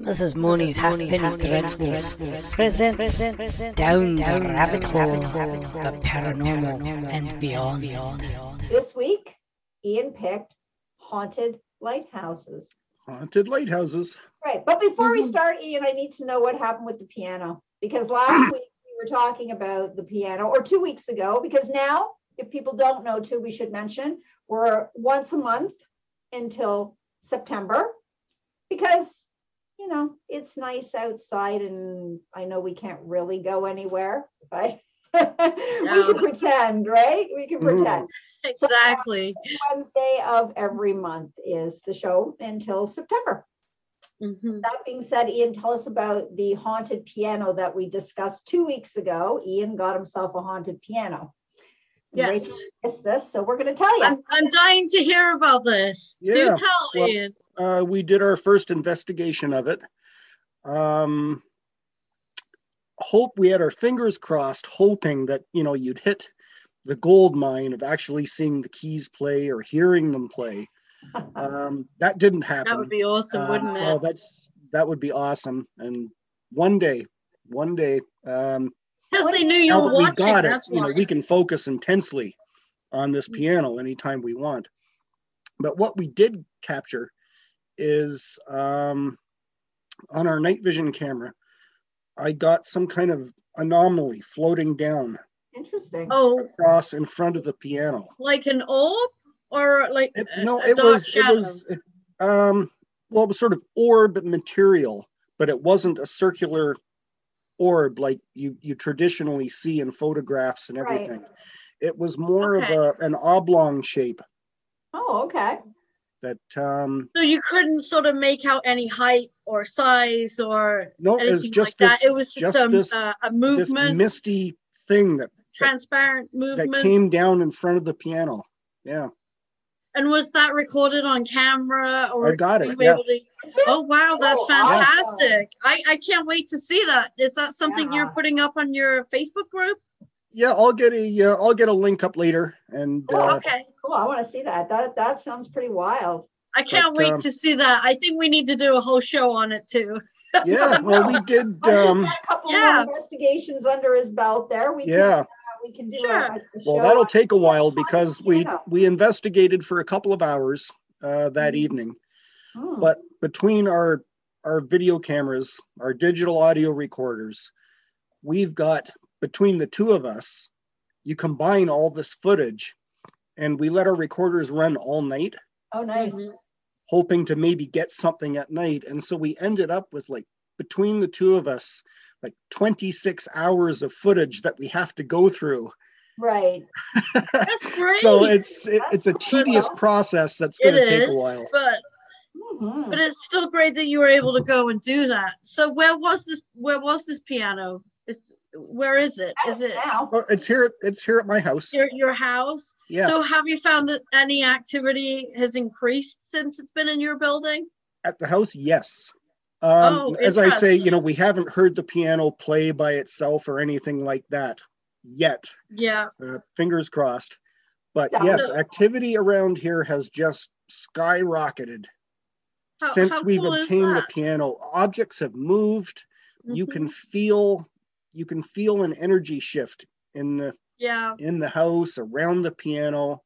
Mrs. Mooney's Halfpenny Dreadfuls presents Down the Rabbit Hole, the Paranormal and Beyond. This week, Ian picked haunted lighthouses. Haunted lighthouses. Right. But before we Mm-hmm. start, Ian, I need to know what happened with the piano. Because last week we were talking about the piano, or two weeks ago, because now, if people don't know too, we should mention we're once a month until September. Because, you know, it's nice outside and I know we can't really go anywhere, but we can pretend, right? We can Mhm. pretend. Exactly. Wednesday of every month is the show until September. Mhm. That being said, Ian, tell us about the haunted piano that we discussed two weeks ago. Ian got himself a haunted piano. Yes. Rachel missed this, so we're going to tell you. I'm, I'm dying to hear about this. Do Yeah, tell well- Ian. Uh, we did our first investigation of it. Um, hope we had our fingers crossed, hoping that you know you'd hit the gold mine of actually seeing the keys play or hearing them play. Um, that didn't happen. That would be awesome, Uh, wouldn't it? Oh, that's that would be awesome. And one day, one day, um, Because they knew you now were that we watching. got it, That's you know, we can focus intensely on this Mm. piano anytime we want. But what we did capture is um, on our night vision camera, I got some kind of anomaly floating down Interesting. Oh, across in front of the piano. like an orb or like It, a, no, a it dark was shadow? it was um, well, it was sort of orb material, but it wasn't a circular orb like you you traditionally see in photographs and Right. everything. It was more Okay. of a, an oblong shape Oh, okay. that um So you couldn't sort of make out any height or size or no, it's anything just like this that. It was just, just a, this- uh, a this movement, misty thing that transparent that movement. came down in front of the piano. Yeah, and was that recorded on camera or I got it, yeah. to- Oh wow, that's Oh, awesome. fantastic. I, I can't wait to see that. Is that something you're putting up on your Facebook group? yeah. I'll get a uh, I'll get a link up later, and Oh, uh, okay. Cool. I want to see that. That that sounds pretty wild. I can't But, wait um, to see that. I think we need to do a whole show on it too. yeah. Well, we did. Once he's Um, got a couple yeah. more investigations under his belt there, we yeah. uh, we can do Sure. a, a Well, that'll take a while because we piano. we investigated for a couple of hours uh, that Mhm. evening. Hmm. But between our our video cameras, our digital audio recorders, we've got between the two of us, you combine all this footage, and we let our recorders run all night, Oh, nice. Mhm. hoping to maybe get something at night. And so we ended up with like between the two of us, like 26 hours of footage that we have to go through. Right. That's great. So it's it, it's a cool. tedious process that's going to take a while. but Mhm. but it's still great that you were able to go and do that. So where was this? Where was this piano? It's, where is it? Is it now? Oh, it's here. It's here at my house. your your house? Yeah. So have you found that any activity has increased since it's been in your building? At the house, yes. Um, Oh, as I say, you know, we haven't heard the piano play by itself or anything like that yet. Yeah. Uh, fingers crossed. But Yeah. yes, So- activity around here has just skyrocketed How- since how we've cool obtained the piano. Objects have moved. You Mhm. can feel, you can feel an energy shift in the Yeah. in the house around the piano.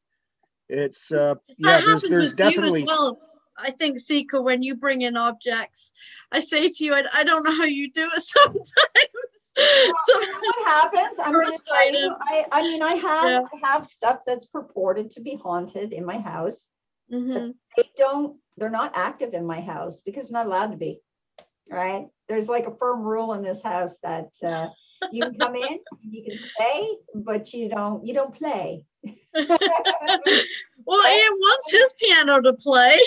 It's uh, That yeah, there's there's definitely you well. I think, Sika, when you bring in objects, I say to you, I, I don't know how you do it sometimes. so, You know what happens? I'm gonna First tell you. I, I mean, I have, Yeah. I have stuff that's purported to be haunted in my house. Mhm. They don't, they're not active in my house because they're not allowed to be. Right? There's like a firm rule in this house that uh, you can come in, you can stay, but you don't, you don't play. well, Ian wants his piano to play.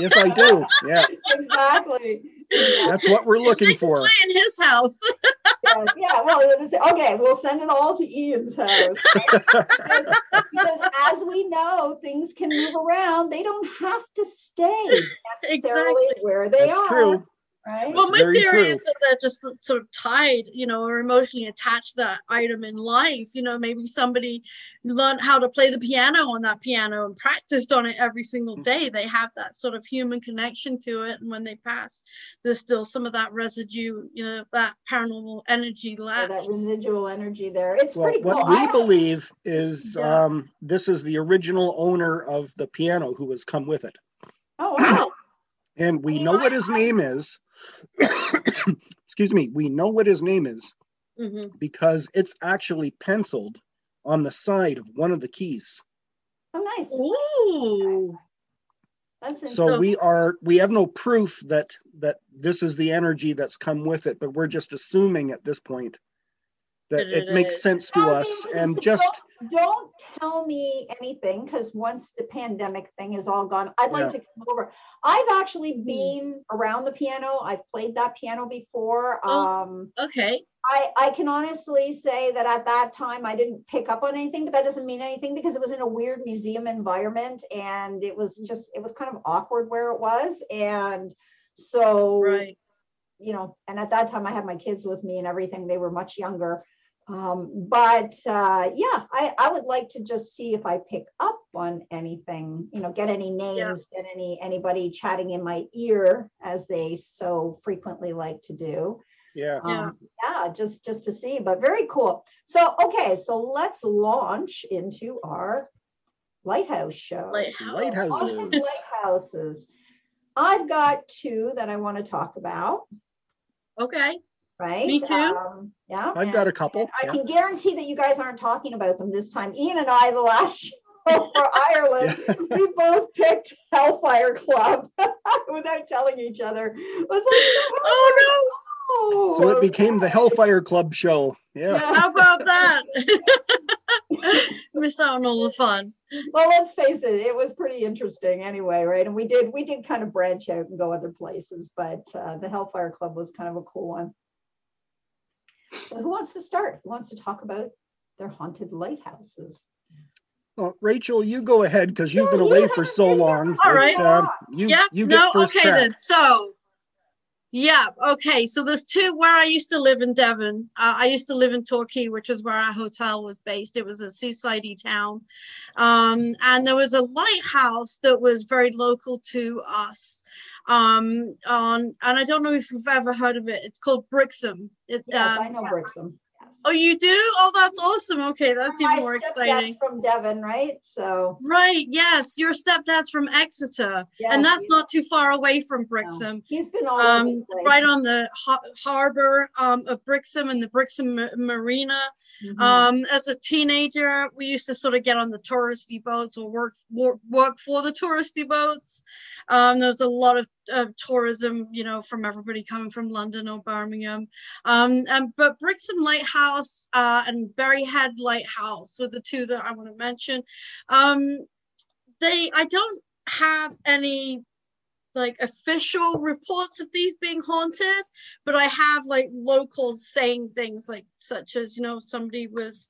yes, I do. Yeah, exactly. that's what we're looking they for. Play in his house. Yes, yeah, well, okay, we'll send it all to Ian's house. because, because as we know, things can move around. They don't have to stay necessarily Exactly. where they That's are. true. Right? Well, my Very theory true. is that they're just sort of tied, you know, or emotionally attached to that item in life. You know, maybe somebody learned how to play the piano on that piano and practiced on it every single Mm. day. They have that sort of human connection to it. And when they pass, there's still some of that residue, you know, that paranormal energy Or left. that residual energy there. It's Well, pretty cool. what I we have- believe is Yeah. um, this is the original owner of the piano who has come with it. Oh, wow. And we You know know, what I- his name is. Excuse me. We know what his name is Mhm. because it's actually penciled on the side of one of the keys. Oh, nice. Ooh. That's So we are we have no proof that that this is the energy that's come with it, but we're just assuming at this point that That it it makes sense to us and just don't, don't tell me anything because once the pandemic thing is all gone, I'd like Yeah. to come over. I've actually Hmm. been around the piano. I've played that piano before. Oh. Um, Okay. I, I can honestly say that at that time I didn't pick up on anything, but that doesn't mean anything because it was in a weird museum environment and it was just it was kind of awkward where it was. And so Right. you know, and at that time I had my kids with me and everything. They were much younger. Um, but uh, yeah, I, I would like to just see if I pick up on anything, you know, get any names, get any anybody chatting in my ear as they so frequently like to do. yeah. Yeah. Um, yeah, just just to see, but very cool. So okay, so let's launch into our lighthouse show. Lighthouse. Lighthouses. Lighthouses. I've got two that I want to talk about, Okay. Right? Me too. Um, yeah. I've got a and couple. I yeah. can guarantee that you guys aren't talking about them this time. Ian and I, the last show for Ireland, we both picked Hellfire Club without telling each other. It was like, Oh no. So it became the Hellfire Club show. Yeah. no. How about that? Missed out on all the fun. well let's face it it was pretty interesting anyway right and we did we did kind of branch out and go other places but uh, the hellfire club was kind of a cool one so who wants to start who wants to talk about their haunted lighthouses Well, Rachel, you go ahead because you've No, been you away for so long. for All It's, right. uh, you, yeah. you get No. first Okay crack. then. So. Yeah. Okay. So there's two where I used to live in Devon. Uh, I used to live in Torquay, which is where our hotel was based. It was a seasidey town, um, and there was a lighthouse that was very local to us. Um, on and I don't know if you've ever heard of it. It's called Brixham. It, yes i um, know brixham. Oh, you do? Oh, that's awesome. Okay, that's even more stepdad's exciting. from devon right so Right. Yes, your stepdad's from Exeter, yes, and that's not too far away from no, Brixham. he's been all um, right on the ha- harbor um, of Brixham and the Brixham Ma- Marina. Mhm. Um, as a teenager, we used to sort of get on the touristy boats or work work, work for the touristy boats. Um, there was a lot of uh, tourism, you know, from everybody coming from London or Birmingham. Um, and, but Brixham Lighthouse uh, and Berry Head Lighthouse were the two that I want to mention. Um, they, I don't have any like official reports of these being haunted, but I have like locals saying things like such as, you know, somebody was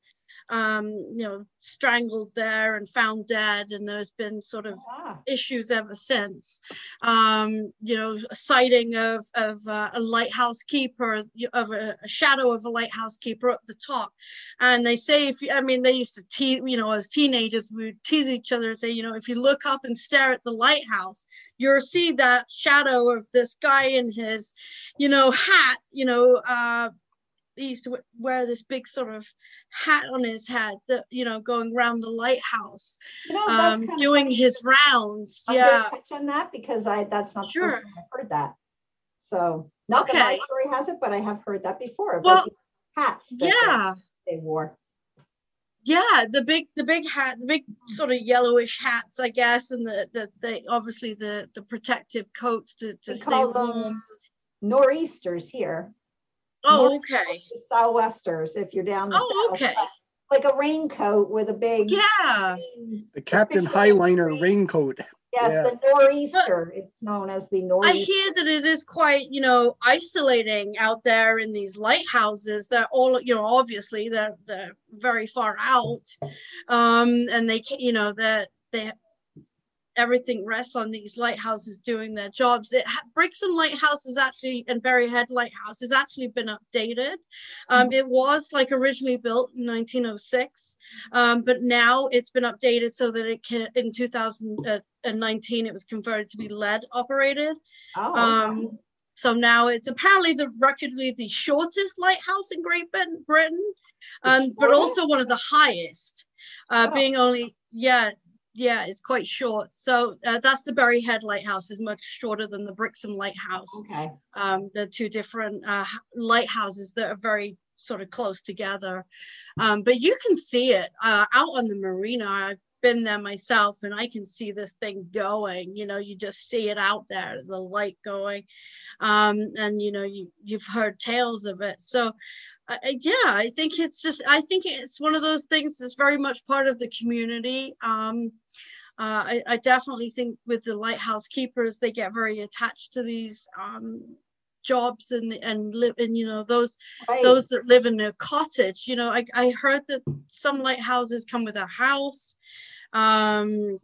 um, you know, strangled there and found dead, and there's been sort of Ah, issues ever since. Um, you know, a sighting of of uh, a lighthouse keeper, of a, a shadow of a lighthouse keeper up the top, and they say if you, I mean, they used to tease, you know, as teenagers, we would tease each other and say, you know, if you look up and stare at the lighthouse, you'll see that shadow of this guy in his, you know, hat, you know, uh, he used to wear this big sort of hat on his head that you know going around the lighthouse you know, um doing his rounds I'm yeah touch on that because I, that's not the first time I've heard that. So, not that my story has it, but I have heard that before. Well, Hats. that they- yeah They wore. yeah the big the big hat the big sort of yellowish hats i guess and the the they obviously the the protective coats to to We stay warm Nor'easters here. Oh North- okay Southwesters, if you're down the Oh, south. okay. Like a raincoat with a big. yeah green- The Captain Highliner green- raincoat. Yes, Yeah. the Nor'easter. It's known as the nor'easter. I hear that it is quite, you know, isolating out there in these lighthouses. They're all, you know, obviously they're they're very far out, um, and they, ca- you know, that they everything rests on these lighthouses doing their jobs. It Brixham Lighthouse is actually and Berry Head Lighthouse has actually been updated. Um, it was like originally built in 1906, um, but now it's been updated so that it can in 2019 it was converted to be LED operated. Oh, Um, so now it's apparently the reportedly the shortest lighthouse in Great Britain, Britain um, but also one of the highest, uh, Oh. being only yeah yeah it's quite short. So uh, that's the Berry Head Lighthouse is much shorter than the Brixham Lighthouse. okay. Um, they're two different uh, lighthouses that are very sort of close together. Um, but you can see it uh, out on the marina. I've been there myself and I can see this thing going. You know, you just see it out there, the light going. Um, and, you know, you, you've heard tales of it. So, uh, yeah, I think it's just, I think it's one of those things that's very much part of the community. Um, uh, I, I definitely think with the lighthouse keepers, they get very attached to these um, jobs and and live and you know those Right. those that live in a cottage. You know, I, I heard that some lighthouses come with a house, um,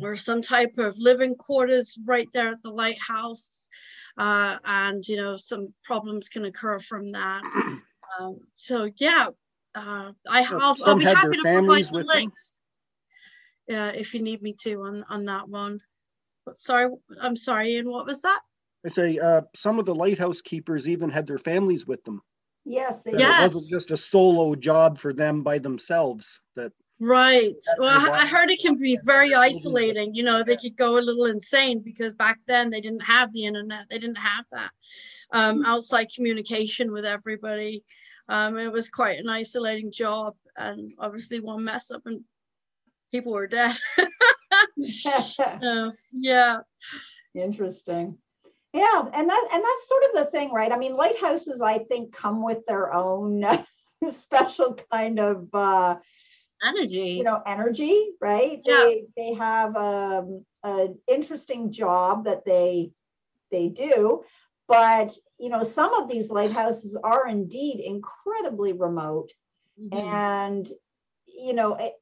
or some type of living quarters right there at the lighthouse, uh, and you know some problems can occur from that. Um, so yeah, uh, I, So I'll, I'll be happy to provide the with them? links. Yeah, if you need me to on on that one. But sorry, I'm sorry, Ian. What was that? I say uh, some of the lighthouse keepers even had their families with them. Yes. they That do. It wasn't just a solo job for them by themselves. That Right. Well, I I heard it can be very isolating. You know, they could go a little insane because back then they didn't have the internet. They didn't have that um, outside communication with everybody. Um, it was quite an isolating job, and obviously one mess up and people were dead. Uh, yeah. Interesting. Yeah, and that and that's sort of the thing, right? I mean, lighthouses, I think, come with their own special kind of uh, Energy. you know energy, right? Yeah. They they have um, an interesting job that they they do, but you know, some of these lighthouses are indeed incredibly remote Mhm. and you know it,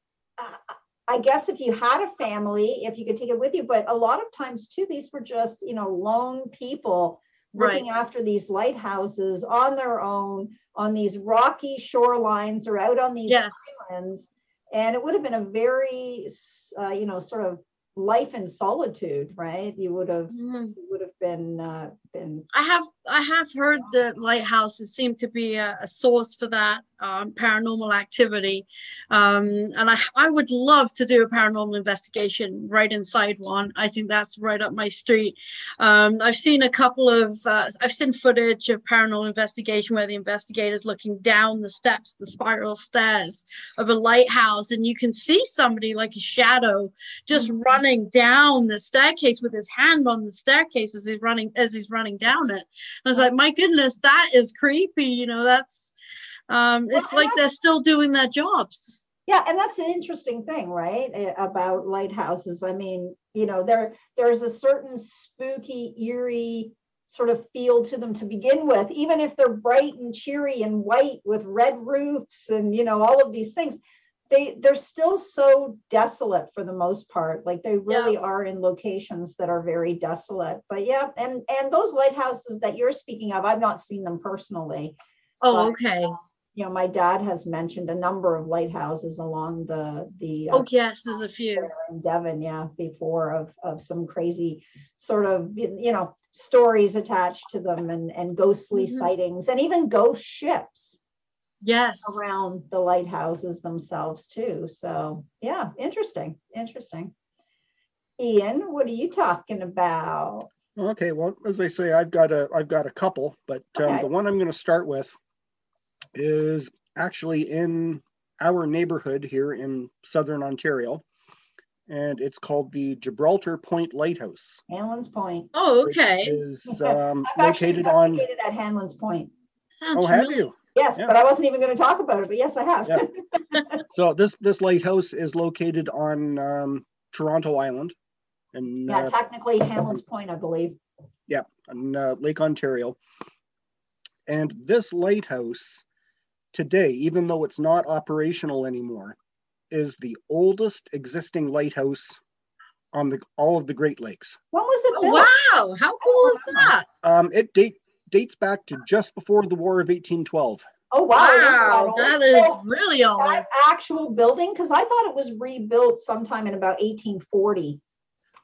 i guess if you had a family if you could take it with you but a lot of times too these were just you know lone people looking after these lighthouses on their own on these rocky shorelines or out on these Yes. islands and it would have been a very uh, you know sort of life in solitude right you would have Mhm. Been uh, been I have I have heard that lighthouses seem to be a, a source for that um, paranormal activity, um, and I I would love to do a paranormal investigation right inside one. I think that's right up my street. Um, I've seen a couple of uh, I've seen footage of paranormal investigation where the investigators looking down the steps, the spiral stairs of a lighthouse, and you can see somebody like a shadow just running down the staircase with his hand on the staircase as he's running as he's running down it. I was like, my goodness, that is creepy. You know, that's um, it's Well, like they're still doing their jobs. Yeah, and that's an interesting thing, right? eh, About lighthouses. I mean, you know, there there's a certain spooky, eerie sort of feel to them to begin with, even if they're bright and cheery and white with red roofs and you know all of these things. They they're still so desolate for the most part. Like they really are in locations that are very desolate. But yeah, and and those lighthouses that you're speaking of, I've not seen them personally Oh, But, okay. you know, my dad has mentioned a number of lighthouses along the the uh, Oh, yes, there's a few. in Devon, yeah, before of of some crazy sort of you know stories attached to them and and ghostly Mhm. sightings and even ghost ships Yes. around the lighthouses themselves too. So yeah, interesting, interesting. Ian, what are you talking about? okay. Well, as I say, I've got a I've got a couple, but um, Okay. the one I'm going to start with is actually in our neighborhood here in southern Ontario, and it's called the Gibraltar Point Lighthouse. Hanlan's Point. Oh, which okay. Is um, located on. investigated at Hanlan's Point. Sounds Oh, have you? Yes, Yeah. but I wasn't even going to talk about it. But yes, I have. Yeah. So this this lighthouse is located on um, Toronto Island, in Yeah, uh, technically Hanlan's Point, I believe. Yeah, on uh, Lake Ontario. And this lighthouse today, even though it's not operational anymore, is the oldest existing lighthouse on the all of the Great Lakes. When was it Oh, built? wow, how cool is that? Um, it date dates back to just before the War of 1812. Oh, wow. Wow, that is So really old. That actual building, because I thought it was rebuilt sometime in about 1840.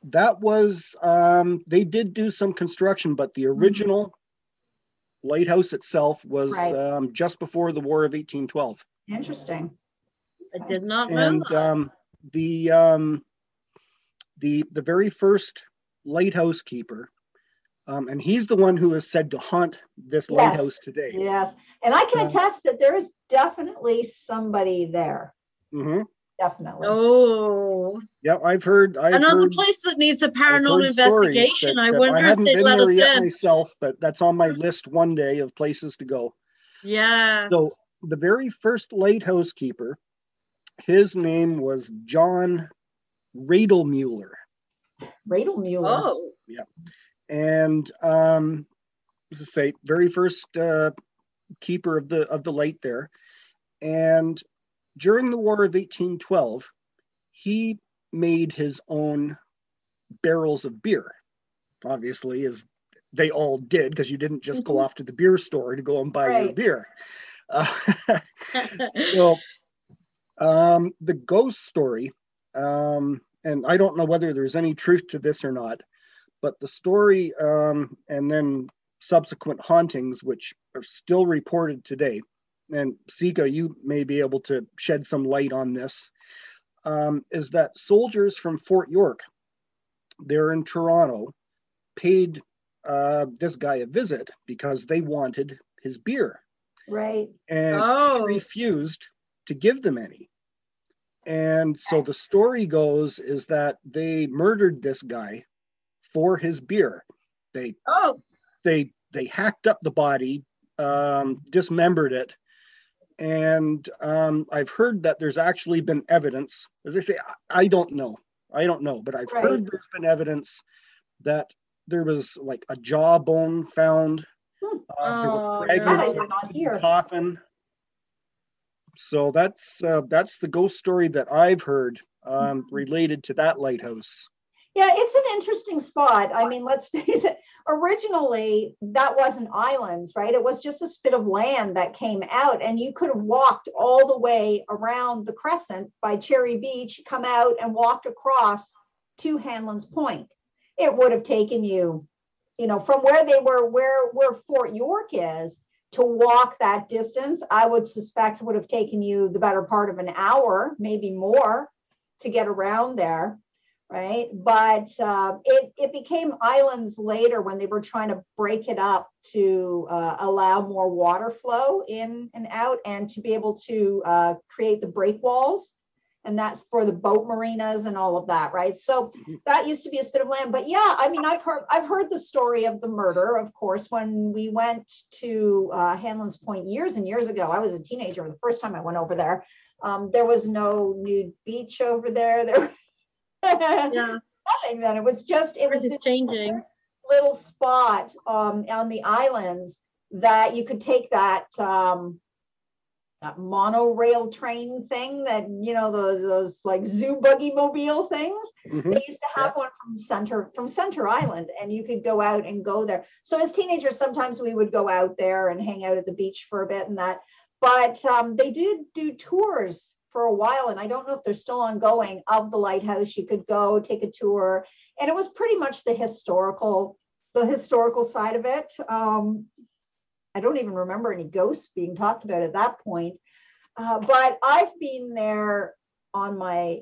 That was um, they did do some construction, but the original lighthouse itself was Right. um, just before the War of 1812. Interesting. I did not know and that. um, the um, the the very first lighthouse keeper, um, and he's the one who is said to haunt this Yes. lighthouse today. Yes. And I can Um, attest that there is definitely somebody there. hmm Definitely. Oh, Yeah, I've heard. I've another heard, place that needs a I've paranormal investigation. that- I that wonder if haven't they'd been let there us yet in. myself, but that's on my list one day of places to go. Yes. So the very first lighthouse keeper, his name was John Radelmuller. Radel Mueller. oh, and um as I say, very first uh, keeper of the of the light there, and during the War of 1812, he made his own barrels of beer. Obviously, as they all did, because you didn't just go Mhm. off to the beer store to go and buy your beer. Uh, so um, the ghost story, um, and I don't know whether there's any truth to this or not, but the story um, and then subsequent hauntings, which are still reported today, and Sika, you may be able to shed some light on this, um, is that soldiers from Fort York, there in Toronto, paid uh, this guy a visit because they wanted his beer Right. and he oh, refused to give them any. And so the story goes is that they murdered this guy for his beer. They oh, they they hacked up the body, um, dismembered it, and um, I've heard that there's actually been evidence. As I say, I, I don't know, I don't know, but I've Right. heard there's been evidence that there was like a jawbone found. Hmm. Uh, there Oh, were fragments did of not coffin. So that's uh, that's the ghost story that I've heard um, related to that lighthouse. Yeah, it's an interesting spot. I mean, let's face it. Originally, that wasn't islands, right? It was just a spit of land that came out, and you could have walked all the way around the crescent by Cherry Beach, come out and walked across to Hanlan's Point. It would have taken you, you know, from where they were, where where Fort York is, to walk that distance. I would suspect would have taken you the better part of an hour, maybe more, to get around there right? But uh, it it became islands later when they were trying to break it up to uh, allow more water flow in and out, and to be able to uh, create the break walls, and that's for the boat marinas and all of that, right? So that used to be a spit of land. But yeah, I mean, I've heard I've heard the story of the murder. Of course, when we went to uh, Hanlan's Point years and years ago, I was a teenager the first time I went over there. Um, there was no nude beach over there. There yeah, nothing then. It was just, it was everything's changing. little spot um, on the islands that you could take that um, that monorail train thing that, you know, those, those like zoo buggy mobile things. Mhm. They used to have one from Center from Center Island, and you could go out and go there. So as teenagers, sometimes we would go out there and hang out at the beach for a bit and that. But um, they did do tours for a while, and I don't know if they're still ongoing of the lighthouse. You could go take a tour, and it was pretty much the historical, the historical side of it. Um, I don't even remember any ghosts being talked about at that point. Uh, but I've been there on my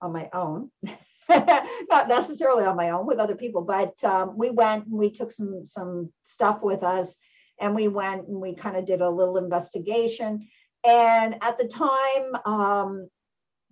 on my own, not necessarily on my own with other people, but um, we went and we took some some stuff with us, and we went and we kind of did a little investigation. And at the time, um,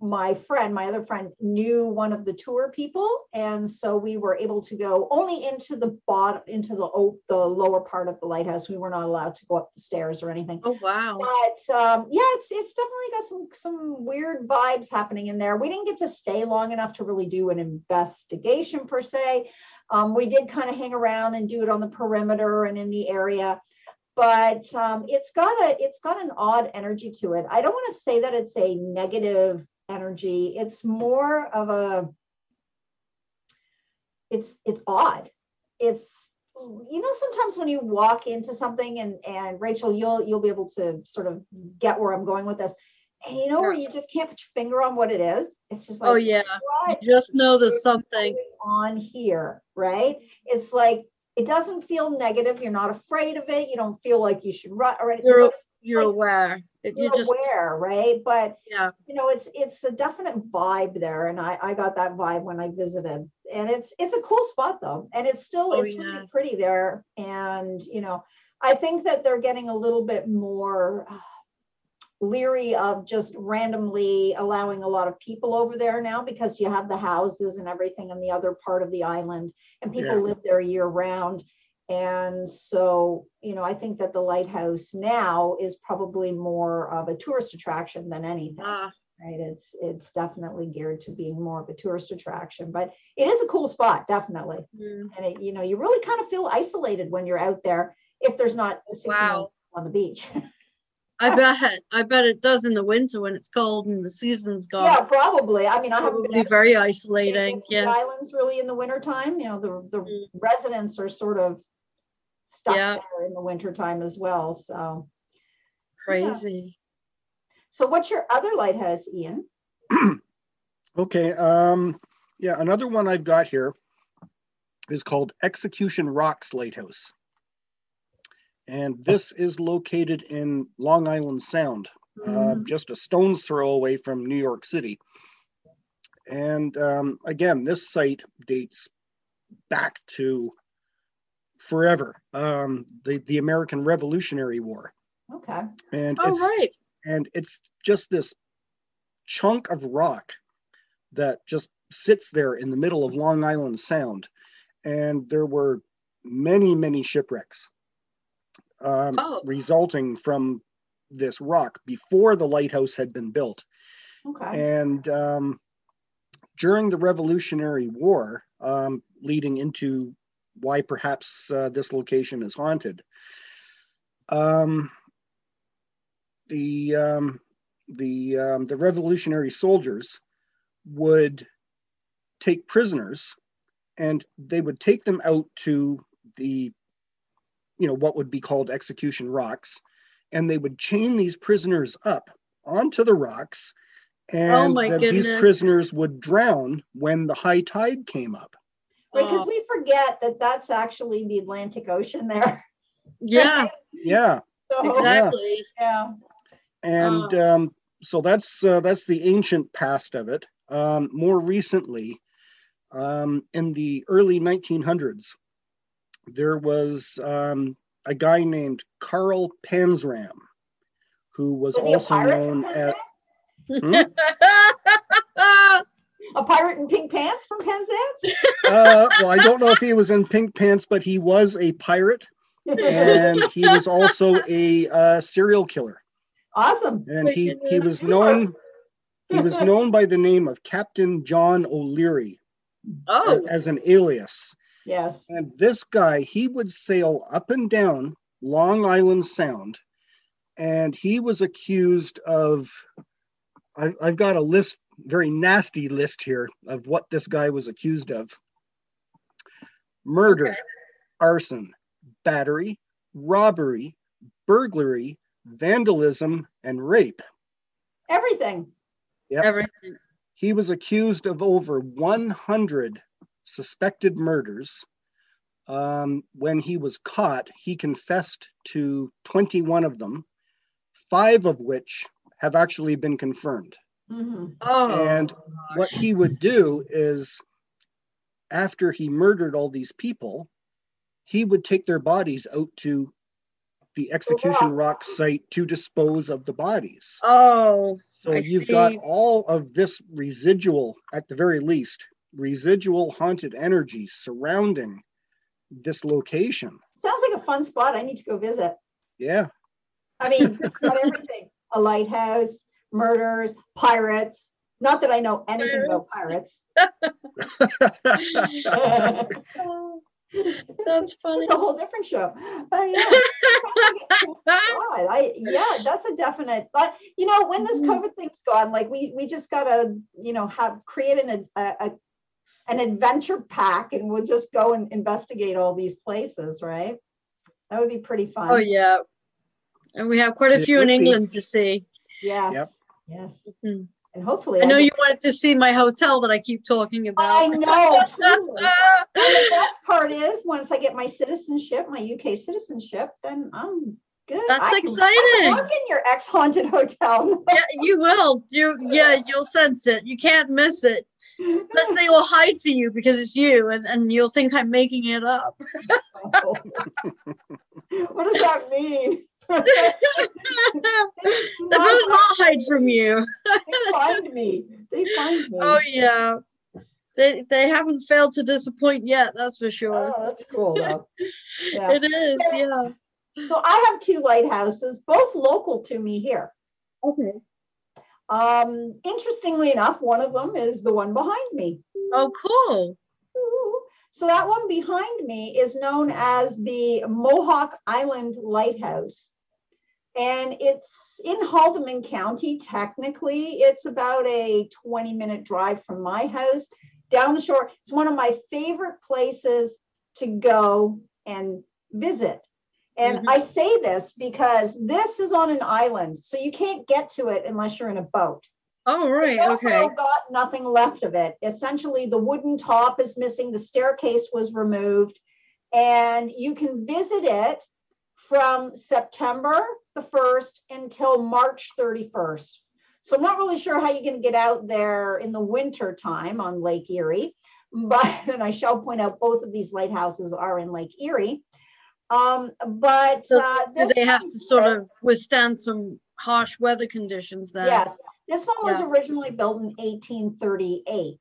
my friend, my other friend, knew one of the tour people, and so we were able to go only into the bottom, into the the lower part of the lighthouse. We were not allowed to go up the stairs or anything Oh wow. but um, yeah, it's it's definitely got some some weird vibes happening in there. We didn't get to stay long enough to really do an investigation per se. Um, we did kind of hang around and do it on the perimeter and in the area, but um, it's got a it's got an odd energy to it. I don't want to say that it's a negative energy. It's more of a it's it's odd. It's you know sometimes when you walk into something and and Rachel you'll you'll be able to sort of get where I'm going with this. And you know where you just can't put your finger on what it is. It's just like oh yeah, just know there's something. on here, right? It's like it doesn't feel negative. You're not afraid of it. You don't feel like you should run or anything. You're you're like- aware. It, you You're just aware, right? But yeah. you know, it's it's a definite vibe there, and I I got that vibe when I visited, and it's it's a cool spot though, and it's still Oh, it's really pretty there, and you know, I think that they're getting a little bit more uh, leery of just randomly allowing a lot of people over there now because you have the houses and everything on the other part of the island, and people Yeah. live there year round. And so, you know, I think that the lighthouse now is probably more of a tourist attraction than anything Ah, right? It's it's definitely geared to being more of a tourist attraction, but it is a cool spot, definitely. mm, And it, you know, you really kind of feel isolated when you're out there if there's not 60 Wow. on the beach. I bet. I bet it does in the winter when it's cold and the season's gone. yeah, probably. I mean, I haven't been very to isolating. the Yeah. islands really in the wintertime. You know, the the Mm. residents are sort of stuck Yeah. there in the wintertime as well. So Crazy. so what's your other lighthouse, Ian? Okay. Um, yeah, another one I've got here is called Execution Rocks Lighthouse. And this is located in Long Island Sound, uh, Mhm. just a stone's throw away from New York City. And um, again, this site dates back to forever, um, the, the American Revolutionary War. Okay. And Oh it's, right. and it's just this chunk of rock that just sits there in the middle of Long Island Sound. And there were many, many shipwrecks um, Oh. resulting from this rock before the lighthouse had been built. Okay. And um, during the Revolutionary War, um, leading into why perhaps uh, this location is haunted, um, the um, the um, the Revolutionary soldiers would take prisoners, and they would take them out to the, you know, what would be called execution rocks, and they would chain these prisoners up onto the rocks and Oh my these goodness. prisoners would drown when the high tide came up. Because Oh, we forget that that's actually the Atlantic Ocean there. yeah. Yeah, So, Exactly. Yeah. and um, so that's uh, that's the ancient past of it. Um, more recently, um, in the early 1900s, there was um, a guy named Carl Panzram, who was, Was also known as Hmm? A pirate in pink pants from Penzance? uh, well, I don't know if he was in pink pants, but he was a pirate, and he was also a uh, serial killer. awesome. and he he was known he was known by the name of Captain John O'Leary oh. as an alias. Yes. And this guy, he would sail up and down Long Island Sound, and he was accused of. I, I've got a list, very nasty list here of what this guy was accused of: murder, Okay. arson, battery, robbery, burglary, vandalism, and rape. Everything. Yep. Everything. He was accused of over 100 suspected murders. Um, when he was caught, he confessed to 21 of them, five of which have actually been confirmed. Mhm. Oh. And What he would do is, after he murdered all these people, he would take their bodies out to the execution rock site to dispose of the bodies. Oh. So I you've got all of this residual, at the very least, residual haunted energy surrounding this location. Sounds like a fun spot. I need to go visit. Yeah. I mean, it's got everything a lighthouse, murders, pirates. Not that I know anything about pirates. That's funny. It's a whole different show. But yeah, sounds like a cool spot. I yeah, that's a definite. But you know, when this Mhm. COVID thing's gone, like we we just gotta you know have create an a, a an adventure pack and we'll just go and investigate all these places, right? That would be pretty fun. Oh yeah, and we have quite a It few in would be. England to see. Yes. Yep. Yes. Mhm. And hopefully. I know get- you wanted to see my hotel that I keep talking about. I about. know, totally. And the best part is, once I get my citizenship, my UK citizenship, then I'm good. That's I can- I can exciting. Work in your ex-haunted hotel. yeah, you will. You yeah, you'll sense it. You can't miss it. Unless they will hide for you because it's you, and, and you'll think I'm making it up. what does that mean? they better not hide from you. They find me. They find me. Oh yeah. They they haven't failed to disappoint yet, that's for sure. Oh, that's cool though. Yeah. It is, yeah. So I have two lighthouses, both local to me here. Okay. Um, interestingly enough, one of them is the one behind me. Oh, cool. So that one behind me is known as the Mohawk Island Lighthouse. And it's in Haldimand County, technically. It's about a 20 minute drive from my house down the shore. It's one of my favorite places to go and visit. And Mhm. I say this because this is on an island, so you can't get to it unless you're in a boat. Oh, right. It's Okay. got nothing left of it. Essentially, the wooden top is missing, the staircase was removed, and you can visit it from September the 1st until March 31st. So I'm not really sure how you're going to get out there in the winter time on Lake Erie, but and I shall point out both of these lighthouses are in Lake Erie. Um, but So uh, Do they have to sort of withstand some harsh weather conditions then? Yes, this one was Yeah. originally built in 1838.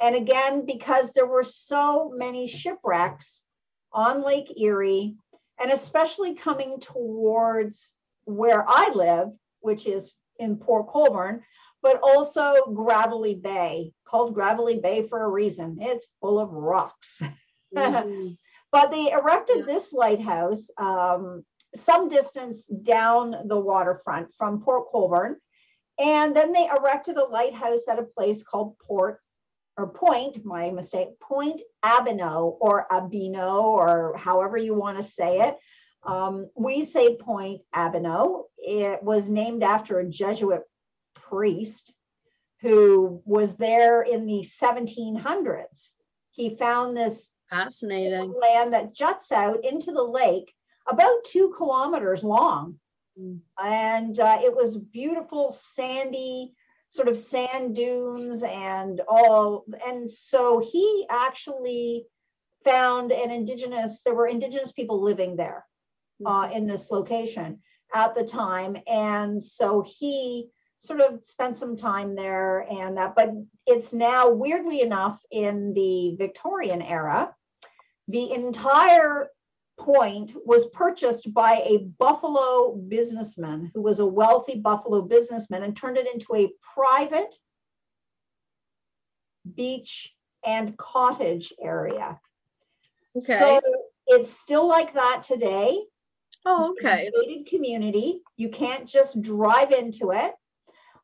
And again, because there were so many shipwrecks on Lake Erie, and especially coming towards where I live, which is in Port Colborne, but also Gravelly Bay, called Gravelly Bay for a reason. It's full of rocks. Mhm. But they erected Yeah. this lighthouse um, some distance down the waterfront from Port Colborne. And then they erected a lighthouse at a place called Port or Point, my mistake, Point Abino or Abino or however you want to say it. Um, we say Point Abino. It was named after a Jesuit priest who was there in the 1700s. He found this Fascinating. land that juts out into the lake about two kilometers long. Mm. And uh, it was beautiful, sandy, sort of sand dunes and all. And so he actually found an indigenous, there were indigenous people living there uh, in this location at the time. And so he sort of spent some time there and that, but it's now weirdly enough in the Victorian era, the entire point was purchased by a Buffalo businessman who was a wealthy Buffalo businessman and turned it into a private beach and cottage area. Okay. So it's still like that today. oh, It's a okay. Gated community. You can't just drive into it.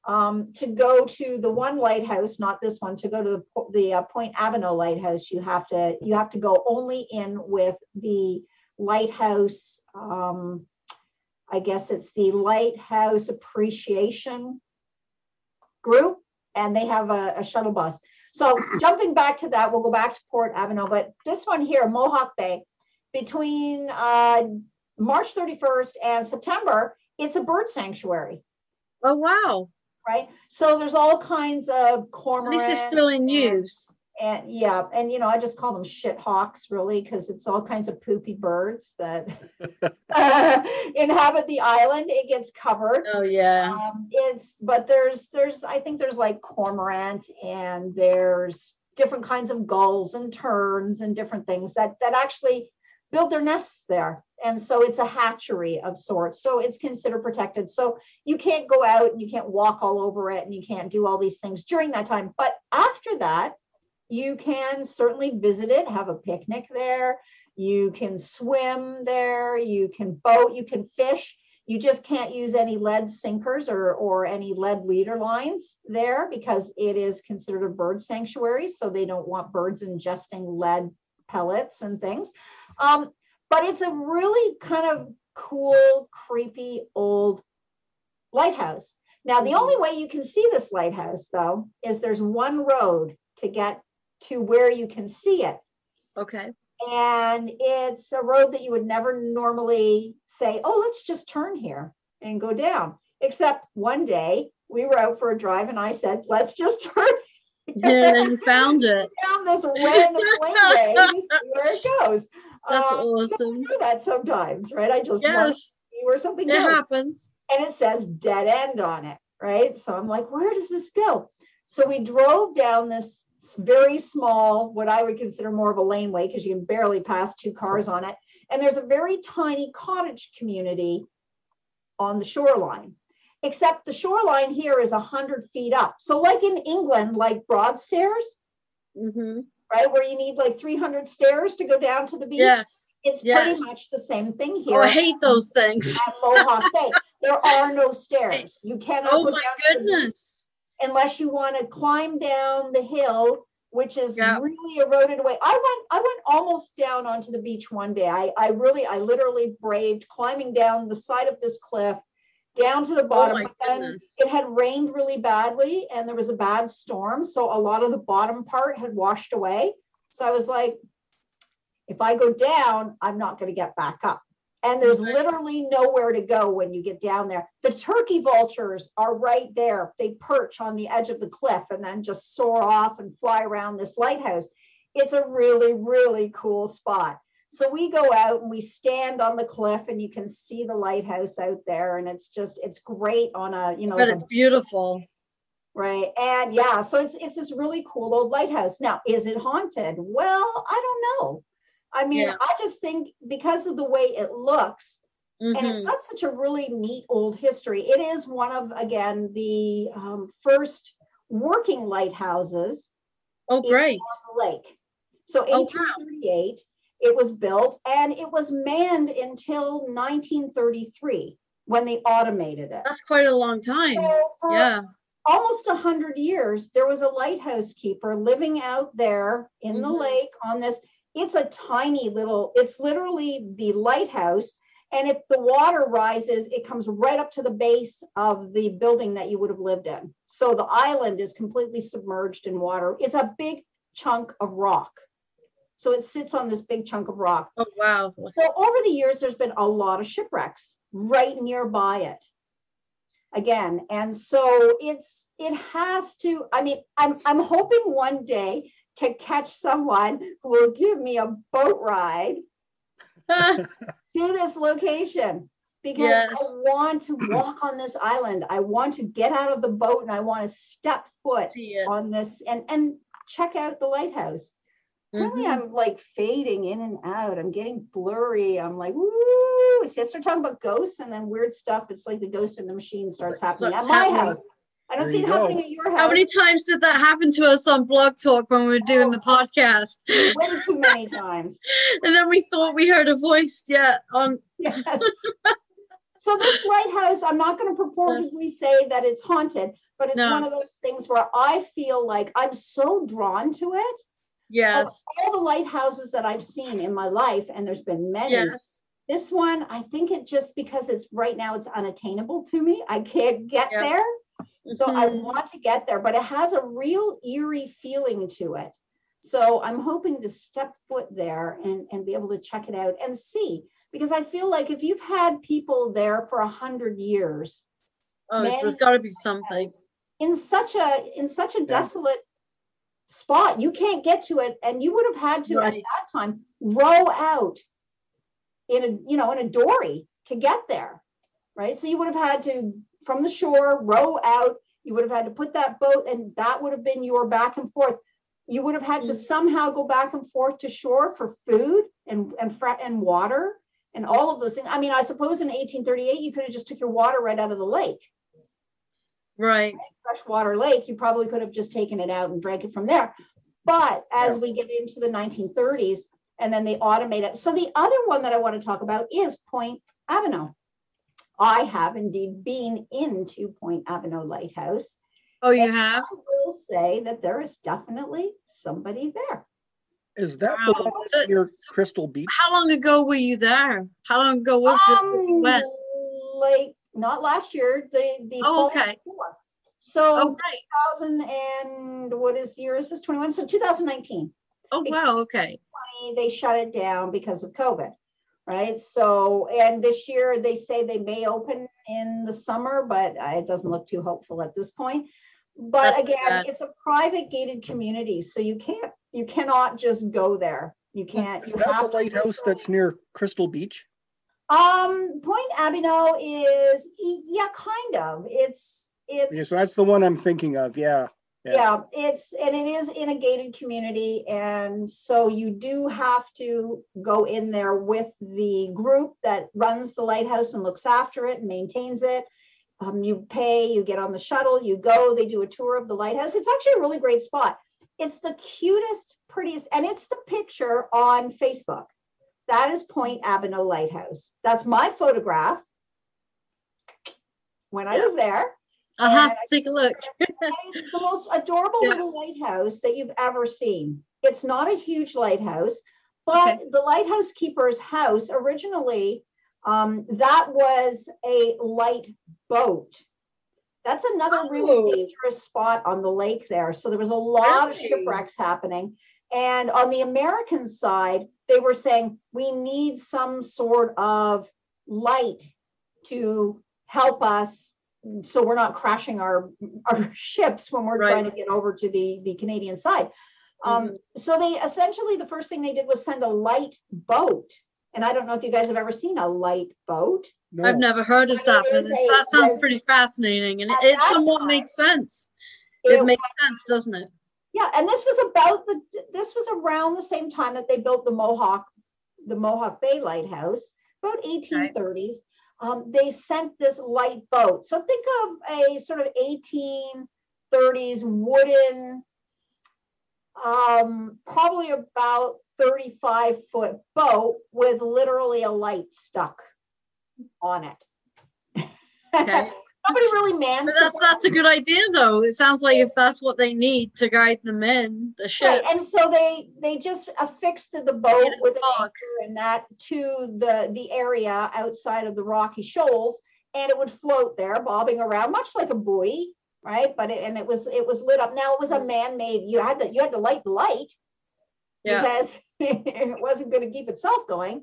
Um, to go to the one lighthouse, not this one, to go to the, the uh, Point Abino Lighthouse, you have to, you have to go only in with the lighthouse. Um, I guess it's the Lighthouse Appreciation Group, and they have a, a shuttle bus. So jumping back to that, we'll go back to Port Abino, but this one here, Mohawk Bay, between uh, March 31st and September, it's a bird sanctuary, Oh, wow. Right? So there's all kinds of At cormorants. least it's still in use. And yeah, and you know, I just call them shit hawks really, because it's all kinds of poopy birds that inhabit the island. It gets covered. Oh, yeah. Um, it's but there's there's I think there's like cormorant and there's different kinds of gulls and terns and different things that that actually build their nests there. And so it's a hatchery of sorts. So it's considered protected. So you can't go out and you can't walk all over it and you can't do all these things during that time. But after that, you can certainly visit it, have a picnic there. You can swim there, you can boat, you can fish. You just can't use any lead sinkers or, or any lead leader lines there because it is considered a bird sanctuary. So they don't want birds ingesting lead pellets and things. Um, but it's a really kind of cool, creepy old lighthouse. Now, the only way you can see this lighthouse, though, is there's one road to get to where you can see it. Okay. And it's a road that you would never normally say, oh, let's just turn here and go down. Except one day we were out for a drive and I said, let's just turn. Yeah, and you found it. Found this random laneway where it goes. That's Um, awesome. do that sometimes, right? I just want to Yes, see where something it goes happens. and it says dead end on it, right? So I'm like, where does this go? So we drove down this very small, what I would consider more of a laneway because you can barely pass two cars on it. And there's a very tiny cottage community on the shoreline, except the shoreline here is 100 feet up. So, like in England, like Broadstairs, hmm right, where you need like 300 stairs to go down to the beach, Yes. it's yes. pretty much the same thing Oh, here I hate those things. at Mohawk Bay. There are no stairs. You cannot Oh go my down to the beach goodness. unless you want to climb down the hill, which is Yeah. really eroded away. I went, I went almost down onto the beach one day. I, I really, I literally braved climbing down the side of this cliff down to the oh bottom. Oh but then goodness. it had rained really badly and there was a bad storm. So a lot of the bottom part had washed away. So I was like, if I go down, I'm not going to get back up. And there's literally nowhere to go when you get down there. The turkey vultures are right there. They perch on the edge of the cliff and then just soar off and fly around this lighthouse. It's a really, really cool spot. So we go out and we stand on the cliff and you can see the lighthouse out there. And it's just, it's great on a, you know, But it's beautiful. Right. And yeah, so it's it's this really cool old lighthouse. Now, is it haunted? Well, I don't know. I mean, Yeah. I just think because of the way it looks, and it's got such a really neat old history. It is one of again the um, first working lighthouses Oh, great. lake. So Oh, wow. 1838, it was built, and it was manned until 1933 when they automated it. That's quite a long time. So for Yeah. almost a hundred years, there was a lighthouse keeper living out there in the Mhm. lake on this. It's a tiny little, it's literally the lighthouse. And if the water rises, it comes right up to the base of the building that you would have lived in. So the island is completely submerged in water. It's a big chunk of rock. So it sits on this big chunk of rock. Oh, wow. So over the years, there's been a lot of shipwrecks right nearby it. Again, and so it's it has to. I mean, I'm I'm hoping one day to catch someone who will give me a boat ride to this location because Yes. I want to walk on this island. I want to get out of the boat and I want to step foot on this and and check out the lighthouse. Apparently, Mhm. I'm like fading in and out. I'm getting blurry. I'm like, woo. See, I start talking about ghosts and then weird stuff. It's like the ghost in the machine starts happening at starts my happening. house. I don't There see it go. happening at your house. How many times did that happen to us on Blog Talk when we were doing the podcast? Way too many times. And then we thought we heard a voice, yeah, on Yes. so this lighthouse, I'm not going to purportedly say that it's haunted, but it's No. one of those things where I feel like I'm so drawn to it. Of yes, all the lighthouses that I've seen in my life, and there's been many, yes, This one, I think it just because it's right now it's unattainable to me. I can't get Yeah. there. So I Mhm. want to get there, but it has a real eerie feeling to it. So I'm hoping to step foot there and, and be able to check it out and see. Because I feel like if you've had people there for a hundred years oh, there's got to be something. in such a in such a desolate spot, you can't get to it. And you would have had to at that time row out in a you know in a dory to get there. Right. So you would have had to from the shore row out. You would have had to put that boat, and that would have been your back and forth. You would have had to Mm. somehow go back and forth to shore for food and and and water and all of those things. I mean, I suppose in 1838 you could have just took your water right out of the lake Right. freshwater lake, you probably could have just taken it out and drank it from there. But as we get into the 1930s, and then they automate it. So the other one that I want to talk about is Point Abino I have indeed been into Point Abino Lighthouse. Oh, you have? I will say that there is definitely somebody there. Is that the one So- near Crystal Beach? How long ago were you there? How long ago was it that Um, went? like not last year, the the Oh, fall okay. before. So Oh, right. 2000 and what is the year is this 21? So 2019. Oh, wow. Okay. they shut it down because of COVID, right? So, and this year they say they may open in the summer, but uh, it doesn't look too hopeful at this point. But That's too again, bad. it's a private gated community, so you can't, you cannot just go there. You can't. Is you that the have to lighthouse that's near Crystal Beach? Um, Point Abino is, yeah, kind of. It's, it's. Yes, that's the one I'm thinking of. Yeah. yeah. Yeah, it's, and it is in a gated community, and so you do have to go in there with the group that runs the lighthouse and looks after it and maintains it. Um, you pay, you get on the shuttle, you go, they do a tour of the lighthouse. It's actually a really great spot. It's the cutest, prettiest, and it's the picture on Facebook. That is Point Abino Lighthouse. That's my photograph when I was there. I'll have to take a look. It's the most adorable Yeah. little lighthouse that you've ever seen. It's not a huge lighthouse, but Okay. the lighthouse keeper's house originally, um, that was a light boat. That's another Oh. really dangerous spot on the lake there. So there was a lot of shipwrecks happening. And on the American side, they were saying we need some sort of light to help us so we're not crashing our our ships when we're Right. trying to get over to the the Canadian side. Um, so they essentially the first thing they did was send a light boat. And I don't know if you guys have ever seen a light boat. No. I've never heard of But that, but a- that sounds as- pretty fascinating, and it, it somewhat time, makes sense. It It makes sense, doesn't it? Yeah, and this was about the, this was around the same time that they built the Mohawk, the Mohawk Bay Lighthouse, about eighteen thirties. Um, they sent this light boat. So think of a sort of eighteen thirties wooden, um, probably about thirty-five foot boat with literally a light stuck on it. Okay. Nobody really mans. But the that's that's a good idea, though. It sounds like if that's what they need to guide them in the ship. Right, and so they they just affixed the boat Made it with an anchor and that to the the area outside of the rocky shoals, and it would float there, bobbing around, much like a buoy, right? But it, and it was it was lit up. Now it was a mm. man-made. You had to you had to light the light Yeah. because it wasn't going to keep itself going.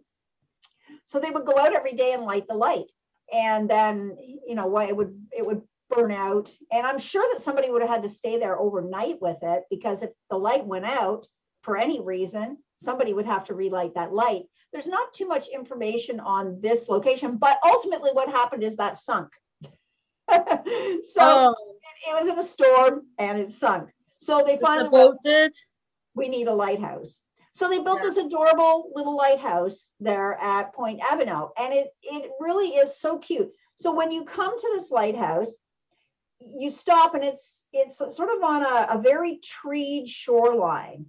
So they would go out every day and light the light, and then you know what it would it would burn out. And I'm sure that somebody would have had to stay there overnight with it because if the light went out for any reason, somebody would have to relight that light. There's not too much information on this location, but ultimately what happened is that sunk. so oh, it was in a storm and it sunk. So they the finally went, did. we need a lighthouse. So they built Yeah. this adorable little lighthouse there at Point Abino, and it it really is so cute. So when you come to this lighthouse, you stop and it's it's sort of on a, a very treed shoreline.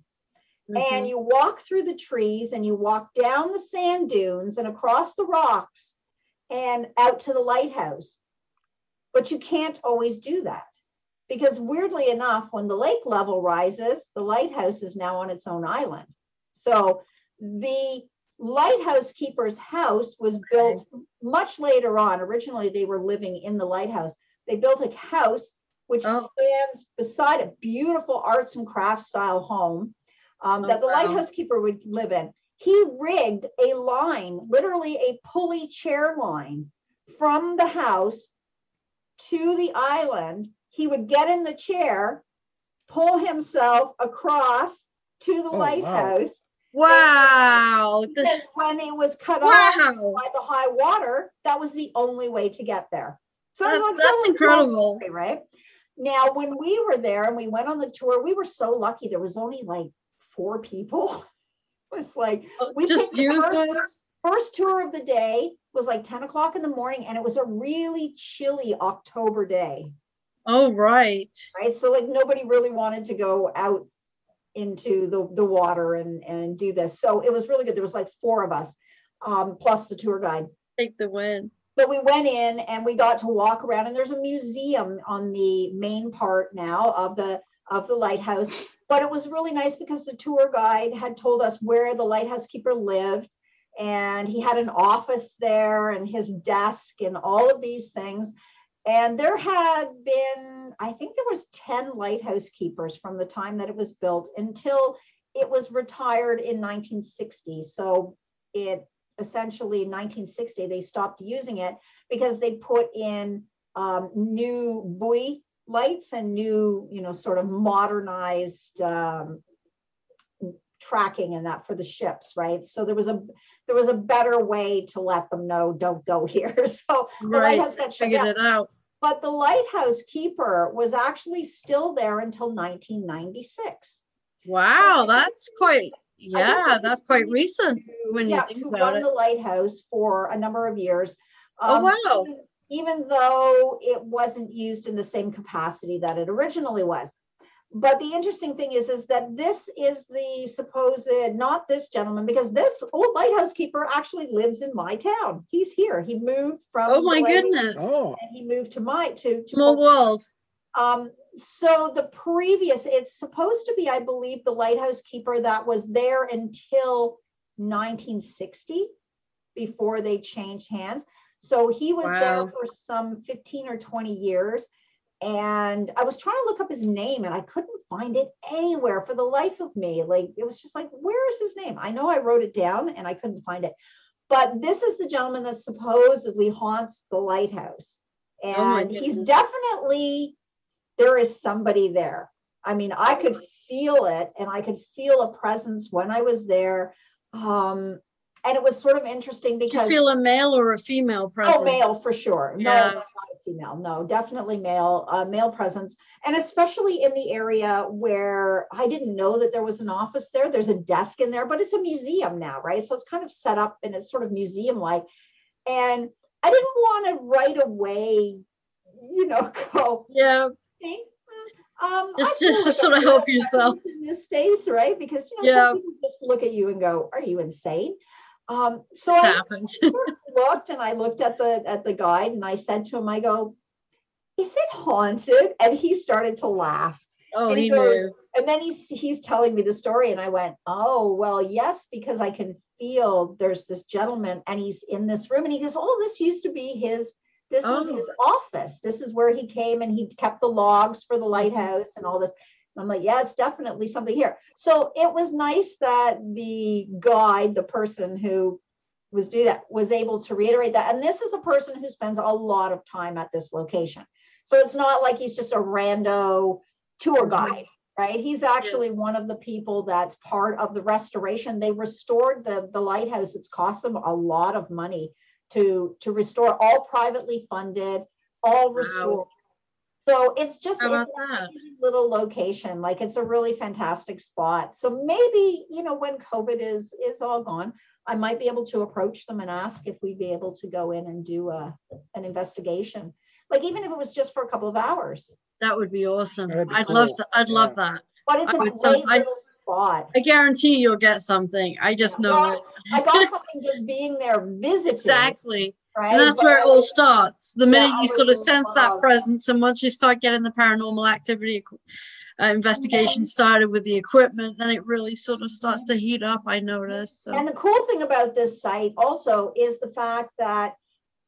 And Mhm. you walk through the trees and you walk down the sand dunes and across the rocks and out to the lighthouse. But you can't always do that because, weirdly enough, when the lake level rises, the lighthouse is now on its own island. So the lighthouse keeper's house was built much later on. Originally, they were living in the lighthouse. They built a house which Oh. stands beside a beautiful arts and crafts style home um, Oh, that the wow. lighthouse keeper would live in. He rigged a line, literally a pulley chair line from the house to the island. He would get in the chair, pull himself across to the wow. lighthouse. Wow. Because This, when it was cut off by the high water, that was the only way to get there. So it's That's- like, that's that cool incredible. story, right? Now, when we were there and we went on the tour, we were so lucky. There was only like four people. It was like Oh, we Just picked the first- first tour of the day was like 10 o'clock in the morning, and it was a really chilly October day, Oh, right. right? So like nobody really wanted to go out into the, the water and, and do this. So it was really good. There was like four of us, um, plus the tour guide. Take the win. but we went in and we got to walk around and there's a museum on the main part now of the of the lighthouse but it was really nice because the tour guide had told us where the lighthouse keeper lived and he had an office there and his desk and all of these things and there had been i think there was 10 lighthouse keepers from the time that it was built until it was retired in 1960 so it essentially in 1960 they stopped using it because they put in um, new buoy lights and new you know sort of modernized um, tracking and that for the ships right? So there was a there was a better way to let them know don't go here. So the lighthouse got shut Figured down. it out. But the lighthouse keeper was actually still there until 1996 Wow, I that's quite, yeah, that's quite recent when you yeah, think to about run it. the lighthouse for a number of years. Oh, Um, wow. even- Even though it wasn't used in the same capacity that it originally was. But the interesting thing is, is that this is the supposed, not this gentleman, because this old lighthouse keeper actually lives in my town. He's here. He moved from. Oh, my goodness. Oh, And he moved to my, to. to Small world. um, so the previous, it's supposed to be, I believe, the lighthouse keeper that was there until 1960 before they changed hands. So he was there for some 15 or 20 years. And I was trying to look up his name and I couldn't find it anywhere for the life of me. Like it was just like, where is his name? I know I wrote it down and I couldn't find it. But this is the gentleman that supposedly haunts the lighthouse. Oh And he's definitely, there is somebody there. I mean, I could feel it and I could feel a presence when I was there. Um, and it was sort of interesting Do you because. feel a male or a female presence? Oh, male for sure. Yeah. a female. No, definitely male, uh, male presence. And especially in the area where I didn't know that there was an office there. There's a desk in there, but it's a museum now, right? So it's kind of set up and it's sort of museum like. And I didn't want to right away, you know, go, Yeah, "Hey, um, I Just- just to like sort of help yourself. in this space, right? Because you know, Yeah. some people just look at you and go, "Are you insane?" Um, so I happened. looked and I looked at the at the guide and I said to him, I go, "Is it haunted?" And he started to laugh. Oh, and he he goes, knew. and then he's he's telling me the story, and I went, "Oh, well, yes, because I can feel there's this gentleman, and he's in this room, and he goes, "Oh, this used to be his." This was Oh. his office. This is where he came and he kept the logs for the lighthouse and all this. I'm like, yeah, it's definitely something here. So it was nice that the guide, the person who was do that, was able to reiterate that. And this is a person who spends a lot of time at this location. So it's not like he's just a rando tour guide, right? He's actually one of the people that's part of the restoration. They restored the, the lighthouse. It's cost them a lot of money to, to restore, all privately funded, all Wow. Restored. So it's just, How it's about an that? amazing little location. Like it's a really fantastic spot. So maybe, you know, when COVID is, is all gone, I might be able to approach them and ask if we'd be able to go in and do a, an investigation. Like even if it was just for a couple of hours, That would be awesome. That'd be I'd love cool. that. I'd love that. but it's I a would some- great I- spot. I guarantee you'll get something. I just Yeah. know Well, it. I got something just being there visiting. Exactly. Right. And that's But where it all starts. The minute you sort of sense that presence, and once you start getting the paranormal activity uh, investigation started with the equipment, then it really sort of starts to heat up. I noticed. So. And the cool thing about this site also is the fact that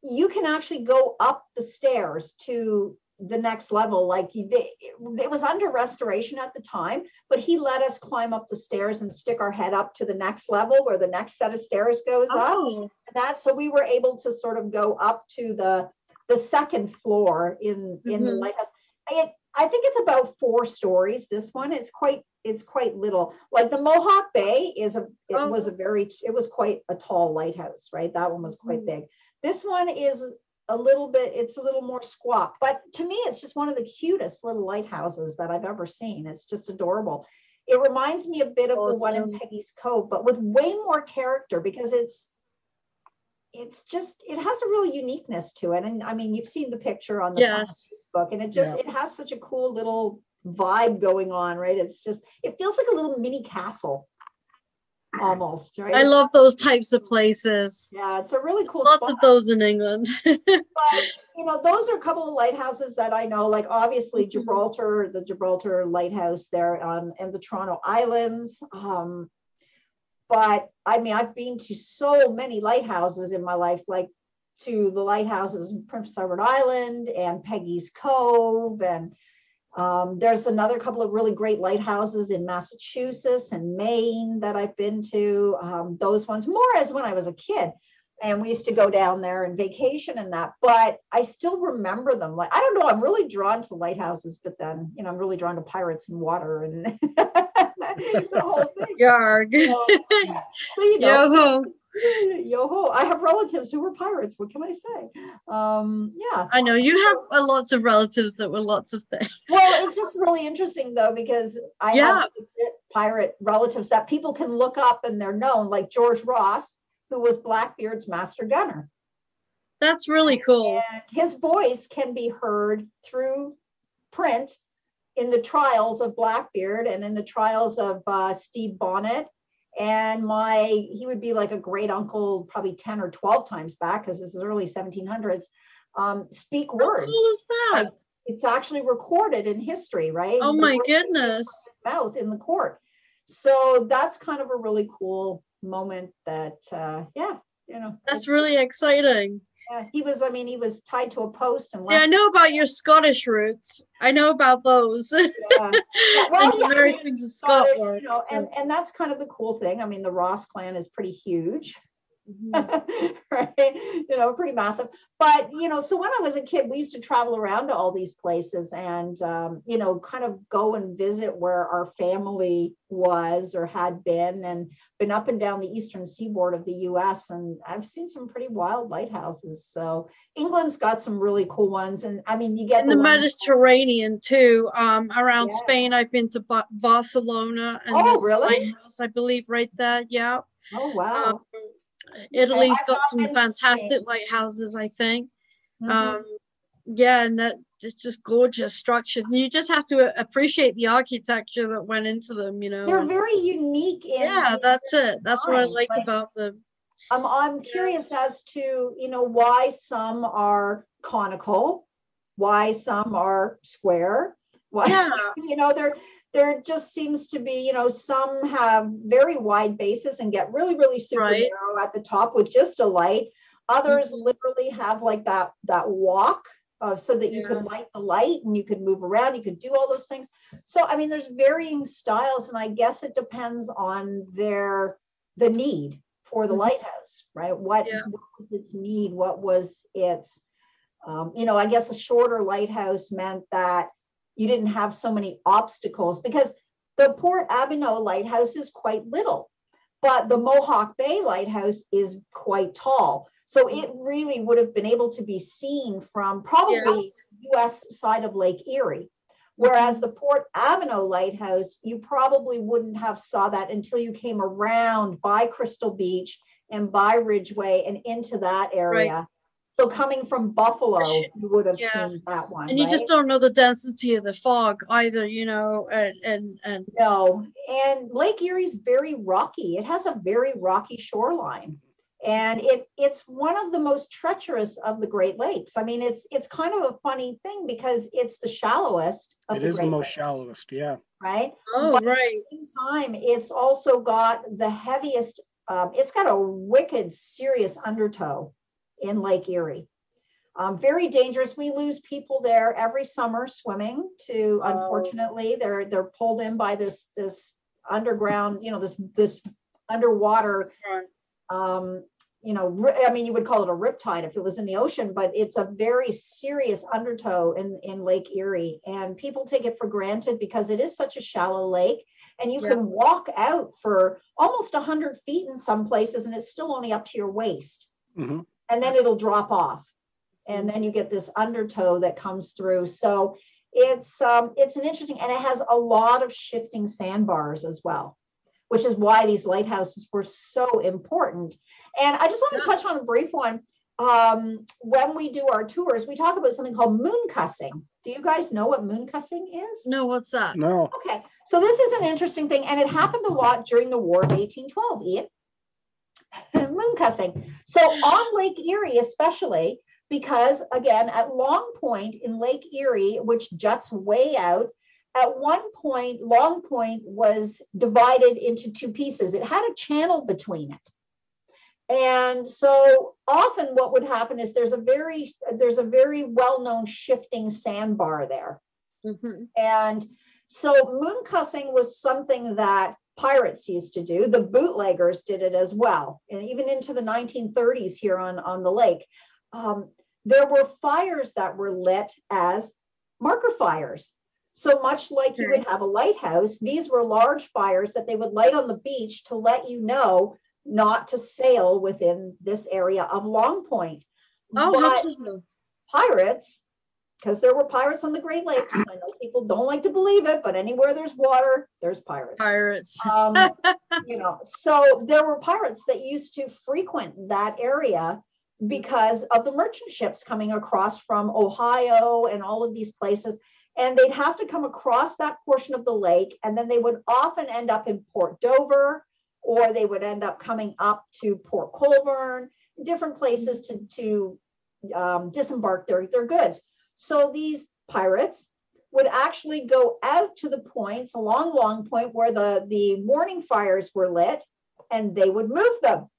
you can actually go up the stairs to the next level. Like they- it was under restoration at the time, but he let us climb up the stairs and stick our head up to the next level where the next set of stairs goes up. Oh, And that so we were able to sort of go up to the the second floor in in the Mhm. lighthouse. It, I think it's about four stories. This one, it's quite it's quite little. Like the Mohawk Bay is a it Oh. was a very it was quite a tall lighthouse, right? That one was quite Mhm. big. This one is a little bit it's a little more squat, but to me it's just one of the cutest little lighthouses that I've ever seen. It's just adorable. It reminds me a bit of the one in Peggy's Cove, but with way more character because it's it's just it has a real uniqueness to it. And I mean, you've seen the picture on the yes. book, and it just it has such a cool little vibe going on, right? It's just it feels like a little mini castle. Almost, right? I love those types of places. Yeah, it's a really cool Lots spot. of those in England. but you know those are a couple of lighthouses that i know like obviously Mhm. gibraltar the gibraltar lighthouse there on and the toronto islands um but i mean i've been to so many lighthouses in my life like to the lighthouses in prince edward island and peggy's cove and um, there's another couple of really great lighthouses in massachusetts and maine that i've been to. Um, those ones more as when i was a kid. And we used to go down there and vacation and that but i still remember them. Like i don't know i'm really drawn to lighthouses but then you know i'm really drawn to pirates and water and the whole thing. Yarg. so, so, you know Yo-ho. yo ho i have relatives who were pirates what can i say um yeah I know you have uh, lots of relatives that were lots of things. well it's just really interesting though because i Yeah. have pirate relatives that people can look up and they're known like george ross who was blackbeard's master gunner That's really cool. And his voice can be heard through print in the trials of Blackbeard and in the trials of uh, Stede Bonnet. And my, he would be like a great uncle, probably 10 or 12 times back, because this is early 1700s, um, speak How words. cool is that? It's actually recorded in history, right? Oh my goodness. Mouth in the court. So that's kind of a really cool moment that, uh, yeah, you know. That's really exciting. Yeah, he was, I mean, he was tied to a post and See, I know about your Scottish roots. I know about those. Yeah. well, and yeah, I mean, Scottish, you know, and, and that's kind of the cool thing. I mean, the Ross clan is pretty huge, Mhm. right? You know, pretty massive. But, you know, so when I was a kid, we used to travel around to all these places and, um, you know, kind of go and visit where our family was or had been and been up and down the eastern seaboard of the US. And I've seen some pretty wild lighthouses. So England's got some really cool ones. And I mean, you get in the ones- Mediterranean too. Um, around Yeah. Spain, I've been to Ba- Barcelona and Oh, really? lighthouse, I believe, right there. Yeah. Oh, wow. Um, Italy's got some fantastic lighthouses, I think. Mhm. Um, yeah, and that it's just gorgeous structures, and you just have to appreciate the architecture that went into them. You know. They're very unique in yeah, that's it. That's what I like about them. I'm I'm curious as to you know why some are conical, why some are square. Why Yeah. you know there there just seems to be you know some have very wide bases and get really really super Right. narrow at the top with just a light. Others Mhm. literally have like that that walk. Uh, so that you Yeah. could light the light and you could move around, you could do all those things. So I mean, there's varying styles, and I guess it depends on their the need for the Mhm. lighthouse, right? What, Yeah. what was its need? What was its, um, you know, I guess a shorter lighthouse meant that you didn't have so many obstacles because the Port Abino lighthouse is quite little, but the Mohawk Bay lighthouse is quite tall. So it really would have been able to be seen from probably Yes. US side of Lake Erie. Mm-hmm. Whereas the Port Abino Lighthouse, you probably wouldn't have saw that until you came around by Crystal Beach and by Ridgeway and into that area. So coming from Buffalo, you would have Yeah. seen that one. And you right? just don't know the density of the fog either, you know, and and, and No, and Lake Erie's very rocky. It has a very rocky shoreline. And it it's one of the most treacherous of the Great Lakes. I mean, it's it's kind of a funny thing because it's the shallowest of It the is the most Lakes, shallowest, yeah. right? oh But- right. same time, it's also got the heaviest, um, it's got a wicked, serious undertow in Lake Erie. Um, very dangerous. We lose people there every summer swimming to, Oh. unfortunately, they're, they're pulled in by this, this underground, you know, this, this underwater, um, you know, I mean, you would call it a riptide if it was in the ocean, but it's a very serious undertow in, in Lake Erie. And people take it for granted because it is such a shallow lake. And you Yeah. can walk out for almost 100 feet in some places, and it's still only up to your waist. Mhm. And then it'll drop off. And then you get this undertow that comes through. So it's um, it's an interesting, and it has a lot of shifting sandbars as well, which is why these lighthouses were so important. And I just want to touch on a brief one. um, when we do our tours, we talk about something called moon cussing. Do you guys know what moon cussing is? No, what's that? No. Okay, so this is an interesting thing, and it happened a lot during the War of 1812, Ian. moon cussing. So on Lake Erie, especially, because again, at Long Point in Lake Erie, which juts way out, at one point, Long Point was divided into two pieces. It had a channel between it. And so often what would happen is there's a very there's a very well-known shifting sandbar there. Mhm. And so moon cussing was something that pirates used to do. The bootleggers did it as well. And even into the 1930s here on, on the lake, um, there were fires that were lit as marker fires. So much like you would have a lighthouse, these were large fires that they would light on the beach to let you know not to sail within this area of Long Point. Oh, But pirates, because there were pirates on the Great Lakes. and I know people don't like to believe it, but anywhere there's water, there's pirates. pirates. Um, you know, so there were pirates that used to frequent that area because of the merchant ships coming across from Ohio and all of these places. And they'd have to come across that portion of the lake, and then they would often end up in Port Dover, or they would end up coming up to Port Colborne, different places to, to um, disembark their, their goods. So these pirates would actually go out to the points along Long Point where the, the morning fires were lit and they would move them.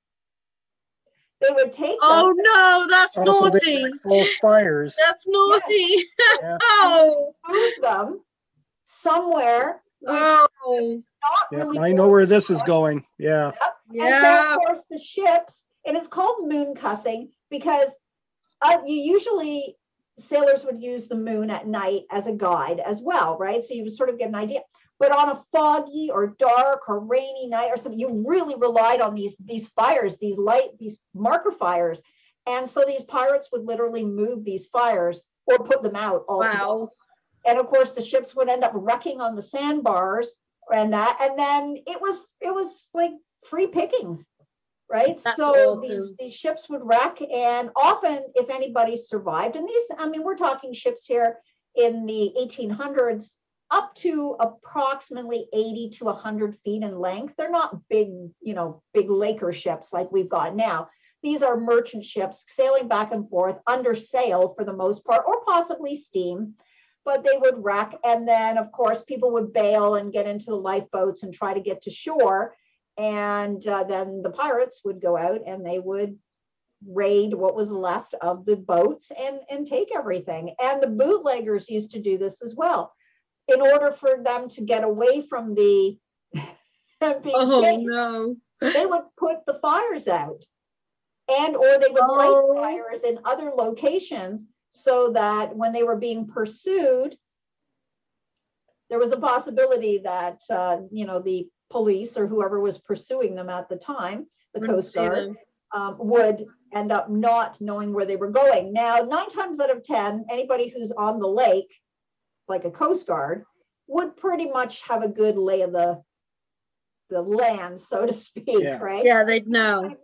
They would take Oh them, no, that's Also, naughty. like false fires. That's naughty. Yeah. Oh, move them somewhere. oh, not Yeah, really I know where this is going. Yeah. And so, yeah. of course, the ships, and it's called moon cussing because uh, you usually sailors would use the moon at night as a guide as well, right? So you would sort of get an idea. But on a foggy or dark or rainy night or something, you really relied on these these fires, these light, these marker fires. And so these pirates would literally move these fires or put them out altogether Wow. and of course the ships would end up wrecking on the sandbars and that and then it was it was like free pickings right That's so awesome. these these ships would wreck and often if anybody survived and these i mean we're talking ships here in the 1800s up to approximately 80 to 100 feet in length they're not big you know big laker ships like we've got now these are merchant ships sailing back and forth under sail for the most part or possibly steam but they would wreck. And then, of course, people would bail and get into the lifeboats and try to get to shore. And uh, then the pirates would go out and they would raid what was left of the boats and, and take everything. And the bootleggers used to do this as well. In order for them to get away from the being Oh chased, no. they would put the fires out and or they would Oh. light fires in other locations so that when they were being pursued there was a possibility that uh, you know the police or whoever was pursuing them at the time the Wouldn't coast guard um, would end up not knowing where they were going. Now, nine times out of 10, anybody who's on the lake, like a coast guard, would pretty much have a good lay of the the land, so to speak, Yeah. right? Yeah, they'd know.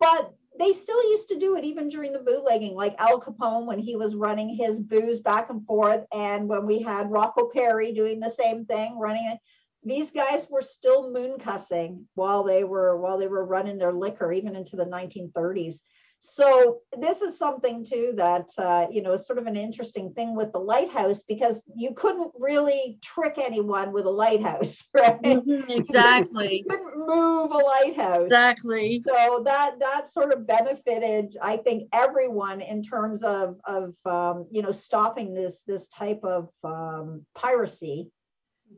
But they still used to do it even during the bootlegging, like Al Capone when he was running his booze back and forth, and when we had Rocco Perri doing the same thing, running it. These guys were still moon cussing while they were while they were running their liquor, even into the 1930s. So this is something too that uh, you know is sort of an interesting thing with the lighthouse because you couldn't really trick anyone with a lighthouse, right? Mhm, Exactly. You couldn't move a lighthouse Exactly. so that that sort of benefited i think everyone in terms of of um, you know stopping this this type of um, piracy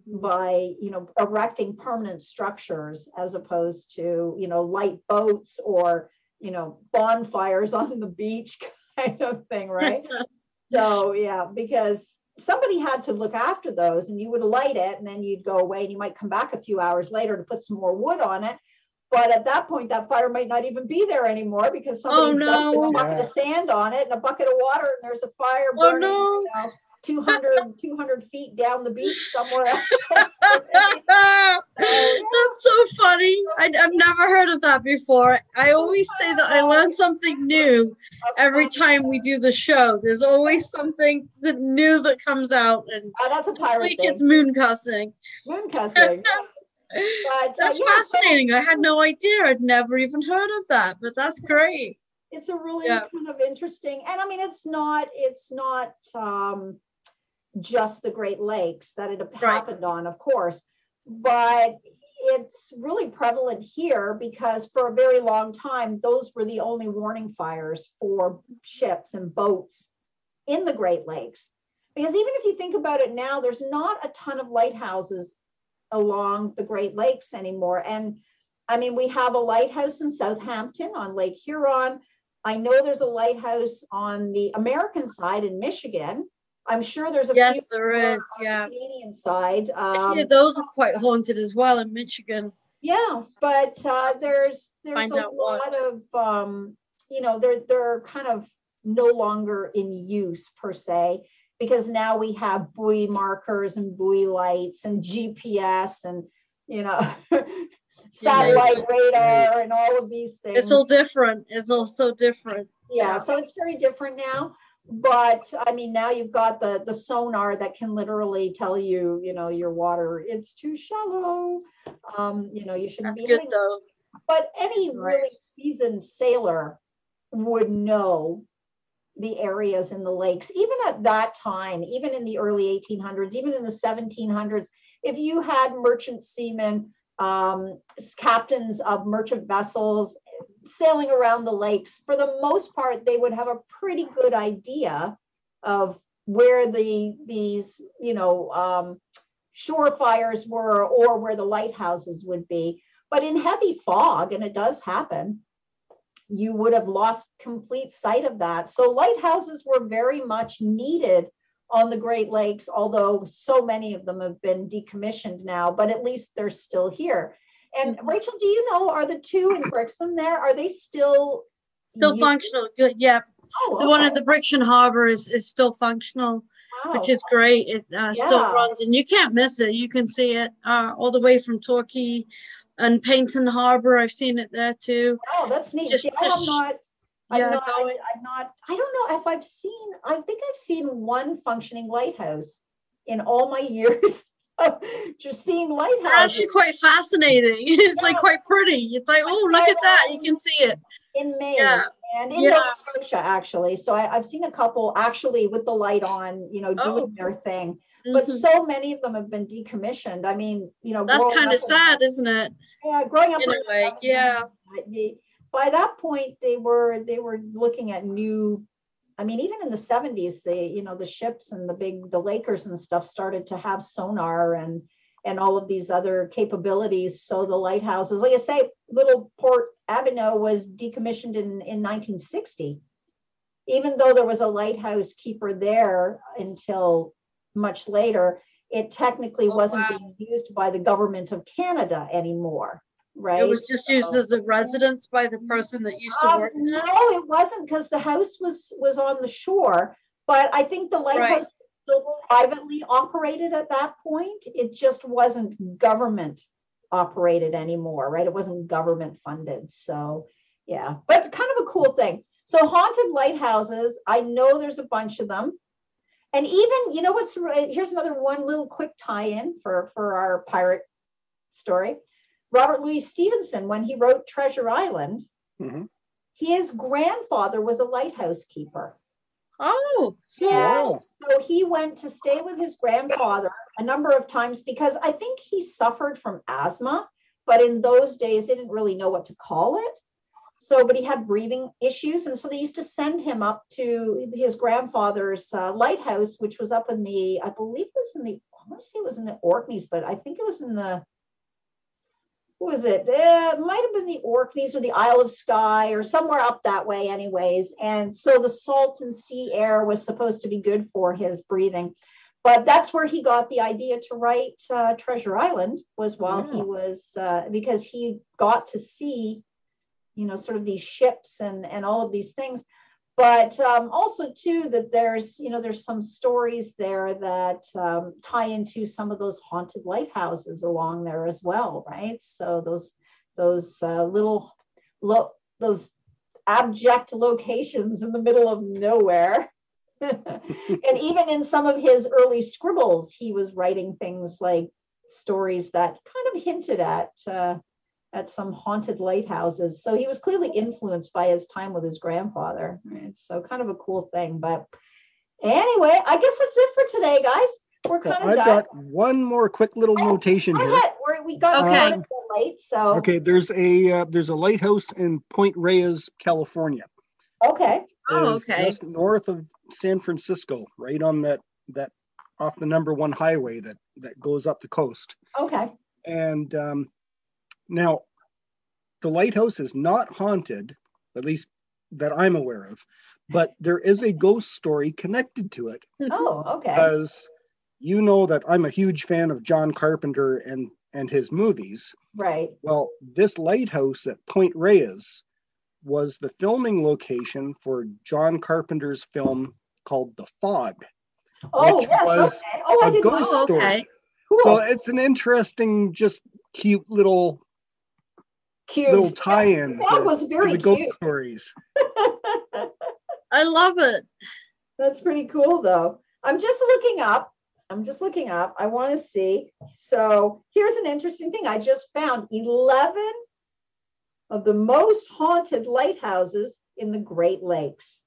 by you know erecting permanent structures as opposed to you know light boats or you know bonfires on the beach kind of thing right so yeah because somebody had to look after those and you would light it and then you'd go away and you might come back a few hours later to put some more wood on it but at that point that fire might not even be there anymore because oh, somebody's dumped no. a bucket of sand on it and a bucket of water and there's a fire Oh, burning no. you know. 200, 200 feet down the beach somewhere else. That's so funny. I, have never heard of that before. I always say that I learn something new every time we do the show. There's always something that new that comes out, and Oh, that's a pirate week thing. it's moon cussing. Moon cussing. But, uh, That's yeah, so fascinating. I had no idea. I'd never even heard of that, but that's great. it's a really Yeah. kind of interesting, and I mean, it's not, it's not um, just the Great Lakes that it happened on, of course, but it's really prevalent here because for a very long time, those were the only warning fires for ships and boats in the Great Lakes. Because even if you think about it now, there's not a ton of lighthouses along the Great Lakes anymore. And I mean, we have a lighthouse in Southampton on Lake Huron. I know there's a lighthouse on the American side in Michigan. I'm sure there's a Yes, few there is. on the Yeah. Canadian side. Um, yeah, those are quite haunted as well in Michigan. Yes, but uh, there's there's Find a out what. lot of um, you know they're they're kind of no longer in use per se because now we have buoy markers and buoy lights and GPS and you know satellite radar and all of these things. It's all different. It's all so different. yeah, so it's very different now. But I mean, now you've got the the sonar that can literally tell you, you know, your water it's too shallow. Um, you know, you shouldn't That's be good though. but any really seasoned sailor would know the areas in the lakes, even at that time, even in the early 1800s, even in the 1700s. If you had merchant seamen, um, captains of merchant vessels sailing around the lakes, for the most part, they would have a pretty good idea of where the these you know um, shore fires were or where the lighthouses would be. But in heavy fog, and it does happen, you would have lost complete sight of that. So lighthouses were very much needed on the Great Lakes, although so many of them have been decommissioned now, but at least they're still here. And Mhm. Rachel, do you know, are the two in Brixham there, are they still? Still used? functional. Good. Yeah. Oh, The one at the Brixham Harbor is, is still functional, which is great. It uh, still runs and you can't miss it. You can see it uh, all the way from Torquay and Paignton Harbor. I've seen it there too. Oh, that's neat. Just- See, I have not, I've yeah, not, going- I've not, I don't know if I've seen, I think I've seen one functioning lighthouse in all my years just seeing They're lighthouses actually quite fascinating. It's like quite pretty. It's like, oh, look at that. You can see it. in Maine Yeah. and in Yeah. Nova Scotia, actually. So I, I've seen a couple actually with the light on, you know, doing Oh. their thing. But Mhm. so many of them have been decommissioned. I mean, you know, That's kind of in- sad, isn't it? Yeah, growing up in a way, yeah. By that point, they were they were looking at new. I mean, even in the seventies, they you know the ships and the big the Lakers and stuff started to have sonar and and all of these other capabilities. So the lighthouses, like I say, little Port Abino was decommissioned in in 1960. Even though there was a lighthouse keeper there until much later, it technically Oh, wasn't wow. being used by the government of Canada anymore, right? It was just used So- as a residence by the person that used to um, work no, it wasn't because the house was was on the shore. But I think the lighthouse Right. was still privately operated at that point. It just wasn't government operated anymore, right? It wasn't government funded. So yeah, but kind of a cool thing. So haunted lighthouses, I know there's a bunch of them. And even, you know what's here's another one little quick tie-in for for our pirate story. Robert Louis Stevenson, when he wrote Treasure Island, Mhm. his grandfather was a lighthouse keeper. Oh, small. Wow. So he went to stay with his grandfather a number of times because I think he suffered from asthma, but in those days they didn't really know what to call it. So, but he had breathing issues, and so they used to send him up to his grandfather's uh, lighthouse, which was up in the, I believe it was in the, I want to say it was in the Orkneys, but I think it was in the, what was it? Uh, it might have been the Orkneys or the Isle of Skye or somewhere up that way, anyways. And so the salt and sea air was supposed to be good for his breathing. But that's where he got the idea to write uh, Treasure Island was while he was uh, because he got to see, you know, sort of these ships and and all of these things. But um, also too that there's you know there's some stories there that um, tie into some of those haunted lighthouses along there as well right? So those those uh, little lo- those abject locations in the middle of nowhere. And even in some of his early scribbles he was writing things like stories that kind of hinted at uh, at some haunted lighthouses. So he was clearly influenced by his time with his grandfather. Right? So kind of a cool thing. But anyway, I guess that's it for today, guys. We're kind of I've done. got one more quick little Oh, notation Go here. ahead. We're, we got Okay. so late. So Okay, there's a uh, there's a lighthouse in Point Reyes, California. okay. Oh, okay. Just north of San Francisco, right on that that off the number one highway that that goes up the coast. Okay. And um, now, the lighthouse is not haunted, at least that I'm aware of, but there is a ghost story connected to it Oh, okay. because you know that I'm a huge fan of John Carpenter and and his movies. right. Well, this lighthouse at Point Reyes was the filming location for John Carpenter's film called The Fog, Oh, which yes. was Okay. Oh, I didn't ghost know. Story. okay. Cool. So it's an interesting, just cute little cute. little tie-in That to, was very the ghost cute. stories. I love it. That's pretty cool, though. I'm just looking up. I'm just looking up. I want to see. So here's an interesting thing. I just found 11 of the most haunted lighthouses in the Great Lakes.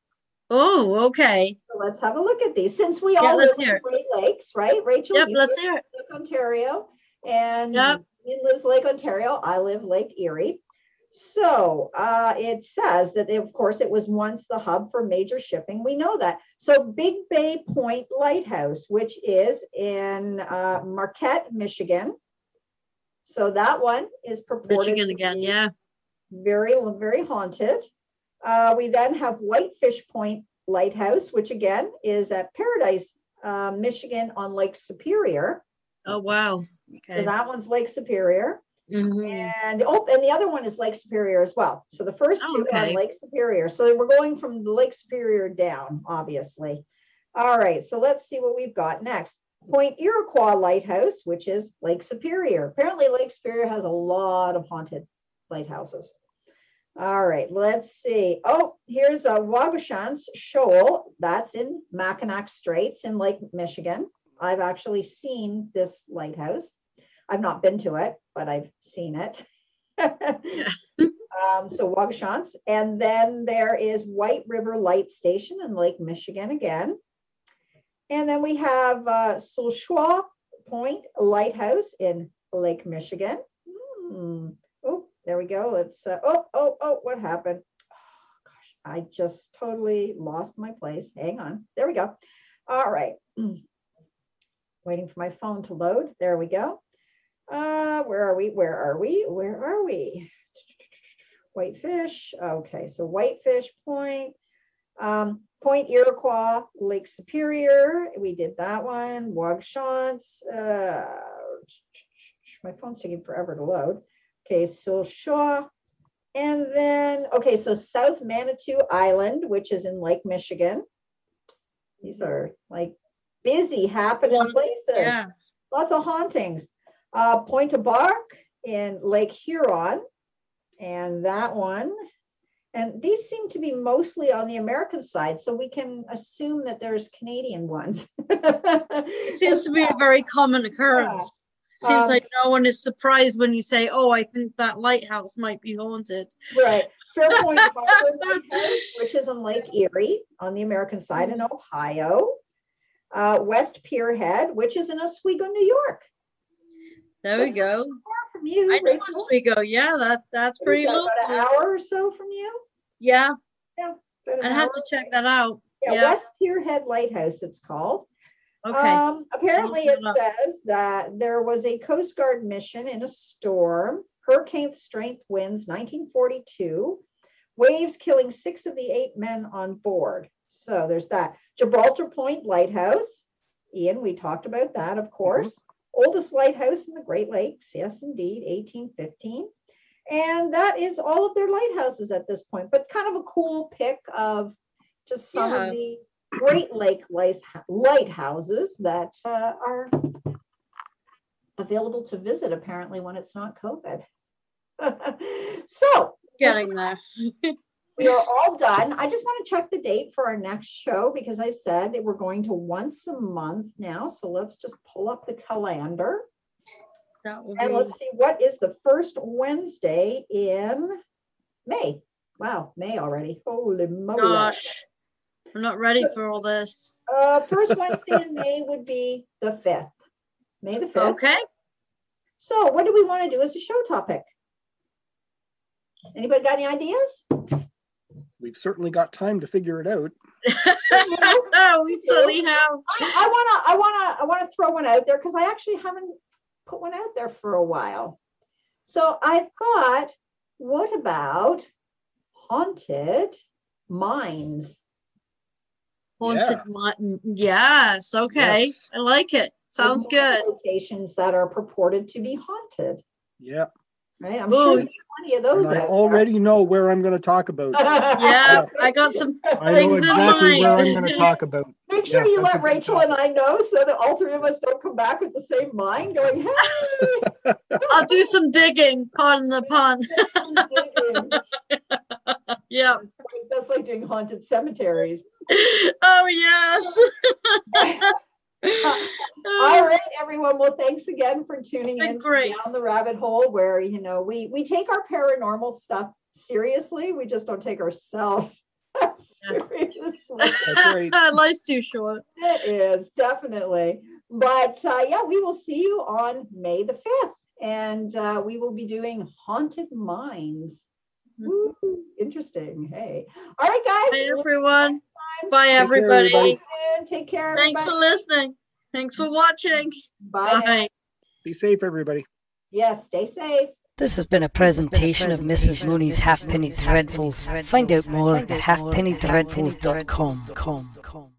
Oh, okay. So let's have a look at these. Since we Yeah, all live in hear the. Great Lakes, right? Rachel, Yep, let's live hear it. Ontario, and Yep. Ian lives Lake Ontario. I live Lake Erie. So uh, it says that, of course, it was once the hub for major shipping. We know that. So Big Bay Point Lighthouse, which is in uh, Marquette, Michigan. So that one is purported Michigan again. Yeah. very, very haunted. Uh, we then have Whitefish Point Lighthouse, which again is at Paradise, uh, Michigan on Lake Superior. Oh, wow. So Okay. that one's Lake Superior. Mhm. And oh, and the other one is Lake Superior as well. So the first Oh, two are. Lake Superior. So we're going from the Lake Superior down, obviously. All right, so let's see what we've got next. Point Iroquois Lighthouse, which is Lake Superior. Apparently, Lake Superior has a lot of haunted lighthouses. All right, let's see. Oh, here's a Waugoshance Shoal. That's in Mackinac Straits in Lake Michigan. I've actually seen this lighthouse. I've not been to it, but I've seen it. um, so Waugoshance. And then there is White River Light Station in Lake Michigan again. And then we have uh, Seul Choix Point Lighthouse in Lake Michigan. Hmm. Oh, there we go. Let's, uh, oh, oh, oh, what happened? Oh, gosh, I just totally lost my place. Hang on. There we go. All right. Waiting for my phone to load. There we go. Uh, where are we? Where are we? Where are we? Whitefish. Okay, so Whitefish Point, um, Point Iroquois, Lake Superior. We did that one. Waugoshance. Uh, my phone's taking forever to load. Okay, so Shaw. And then, okay, so South Manitou Island, which is in Lake Michigan. These are like busy happening places Yeah. lots of hauntings. Uh, Pointe aux Barques in Lake Huron, and that one. And these seem to be mostly on the American side, so we can assume that there's Canadian ones. Seems to be a very common occurrence. Seems Um, like no one is surprised when you say, "Oh, I think that lighthouse might be haunted." right. Fairport Harbor Lighthouse, which is on Lake Erie on the American side in Ohio. Uh, West Pier Head, which is in Oswego, New York. There we That's go. Far from you, I know Rachel. Oswego. Yeah, that that's pretty local. About an hour or so from you. Yeah, Yeah. I'd have to check that out. Yeah, Yeah. West Pier Head Lighthouse, it's called. Okay. Um, apparently it up. says that there was a Coast Guard mission in a storm, hurricane strength winds, nineteen forty-two, waves killing six of the eight men on board. So there's that. Gibraltar Point Lighthouse. Ian, we talked about that, of course. Oldest lighthouse in the Great Lakes. Yes, indeed, eighteen fifteen. And that is all of their lighthouses at this point, but kind of a cool pick of just some Yeah. of the Great Lake lighthouses that uh, are available to visit apparently when it's not COVID. so Getting there. we are all done. I just want to check the date for our next show because I said that we're going to once a month now. So let's just pull up the calendar That will and be let's see what is the first Wednesday in May. Wow, May already. Holy moly. gosh. I'm not ready for all this. Uh, first Wednesday in May would be the 5th. May the 5th. Okay. So what do we want to do as a show topic? Anybody got any ideas? We've certainly got time to figure it out. no, we certainly have. I, I wanna, I wanna, I wanna throw one out there because I actually haven't put one out there for a while. So I thought, what about haunted mines? Haunted mutton. Yes. Okay. Yes. I like it. Sounds good. Locations that are purported to be haunted, Yeah. Right? I'm Ooh. sure there's plenty of those. I out there. already know where I'm going to talk about. Yeah, I got some. I know Things in exactly where I'm going to talk about. Make sure Yeah, you let Rachel and I know so that all three of us don't come back with the same mind going, hey. I'll do some digging. Pardon the pun. Yeah. That's like doing haunted cemeteries. Oh yes. All right, everyone. Well, thanks again for tuning in to great. down the rabbit hole where you know we we take our paranormal stuff seriously. We just don't take ourselves seriously. That's. Life's too short. It is definitely. But uh, yeah, we will see you on May the 5th. And uh, we will be doing haunted mines. Mm-hmm. Woo, interesting. Hey. All right, guys. Bye, we'll see everyone. Bye, care, everybody. everybody. Take care. Thanks for listening. Thanks for watching. Bye. Bye. Be safe, everybody. Yes, stay safe. This has been a presentation of Mrs. Mooney's Halfpenny Dreadfuls. Find out more at halfpennydreadfuls.com.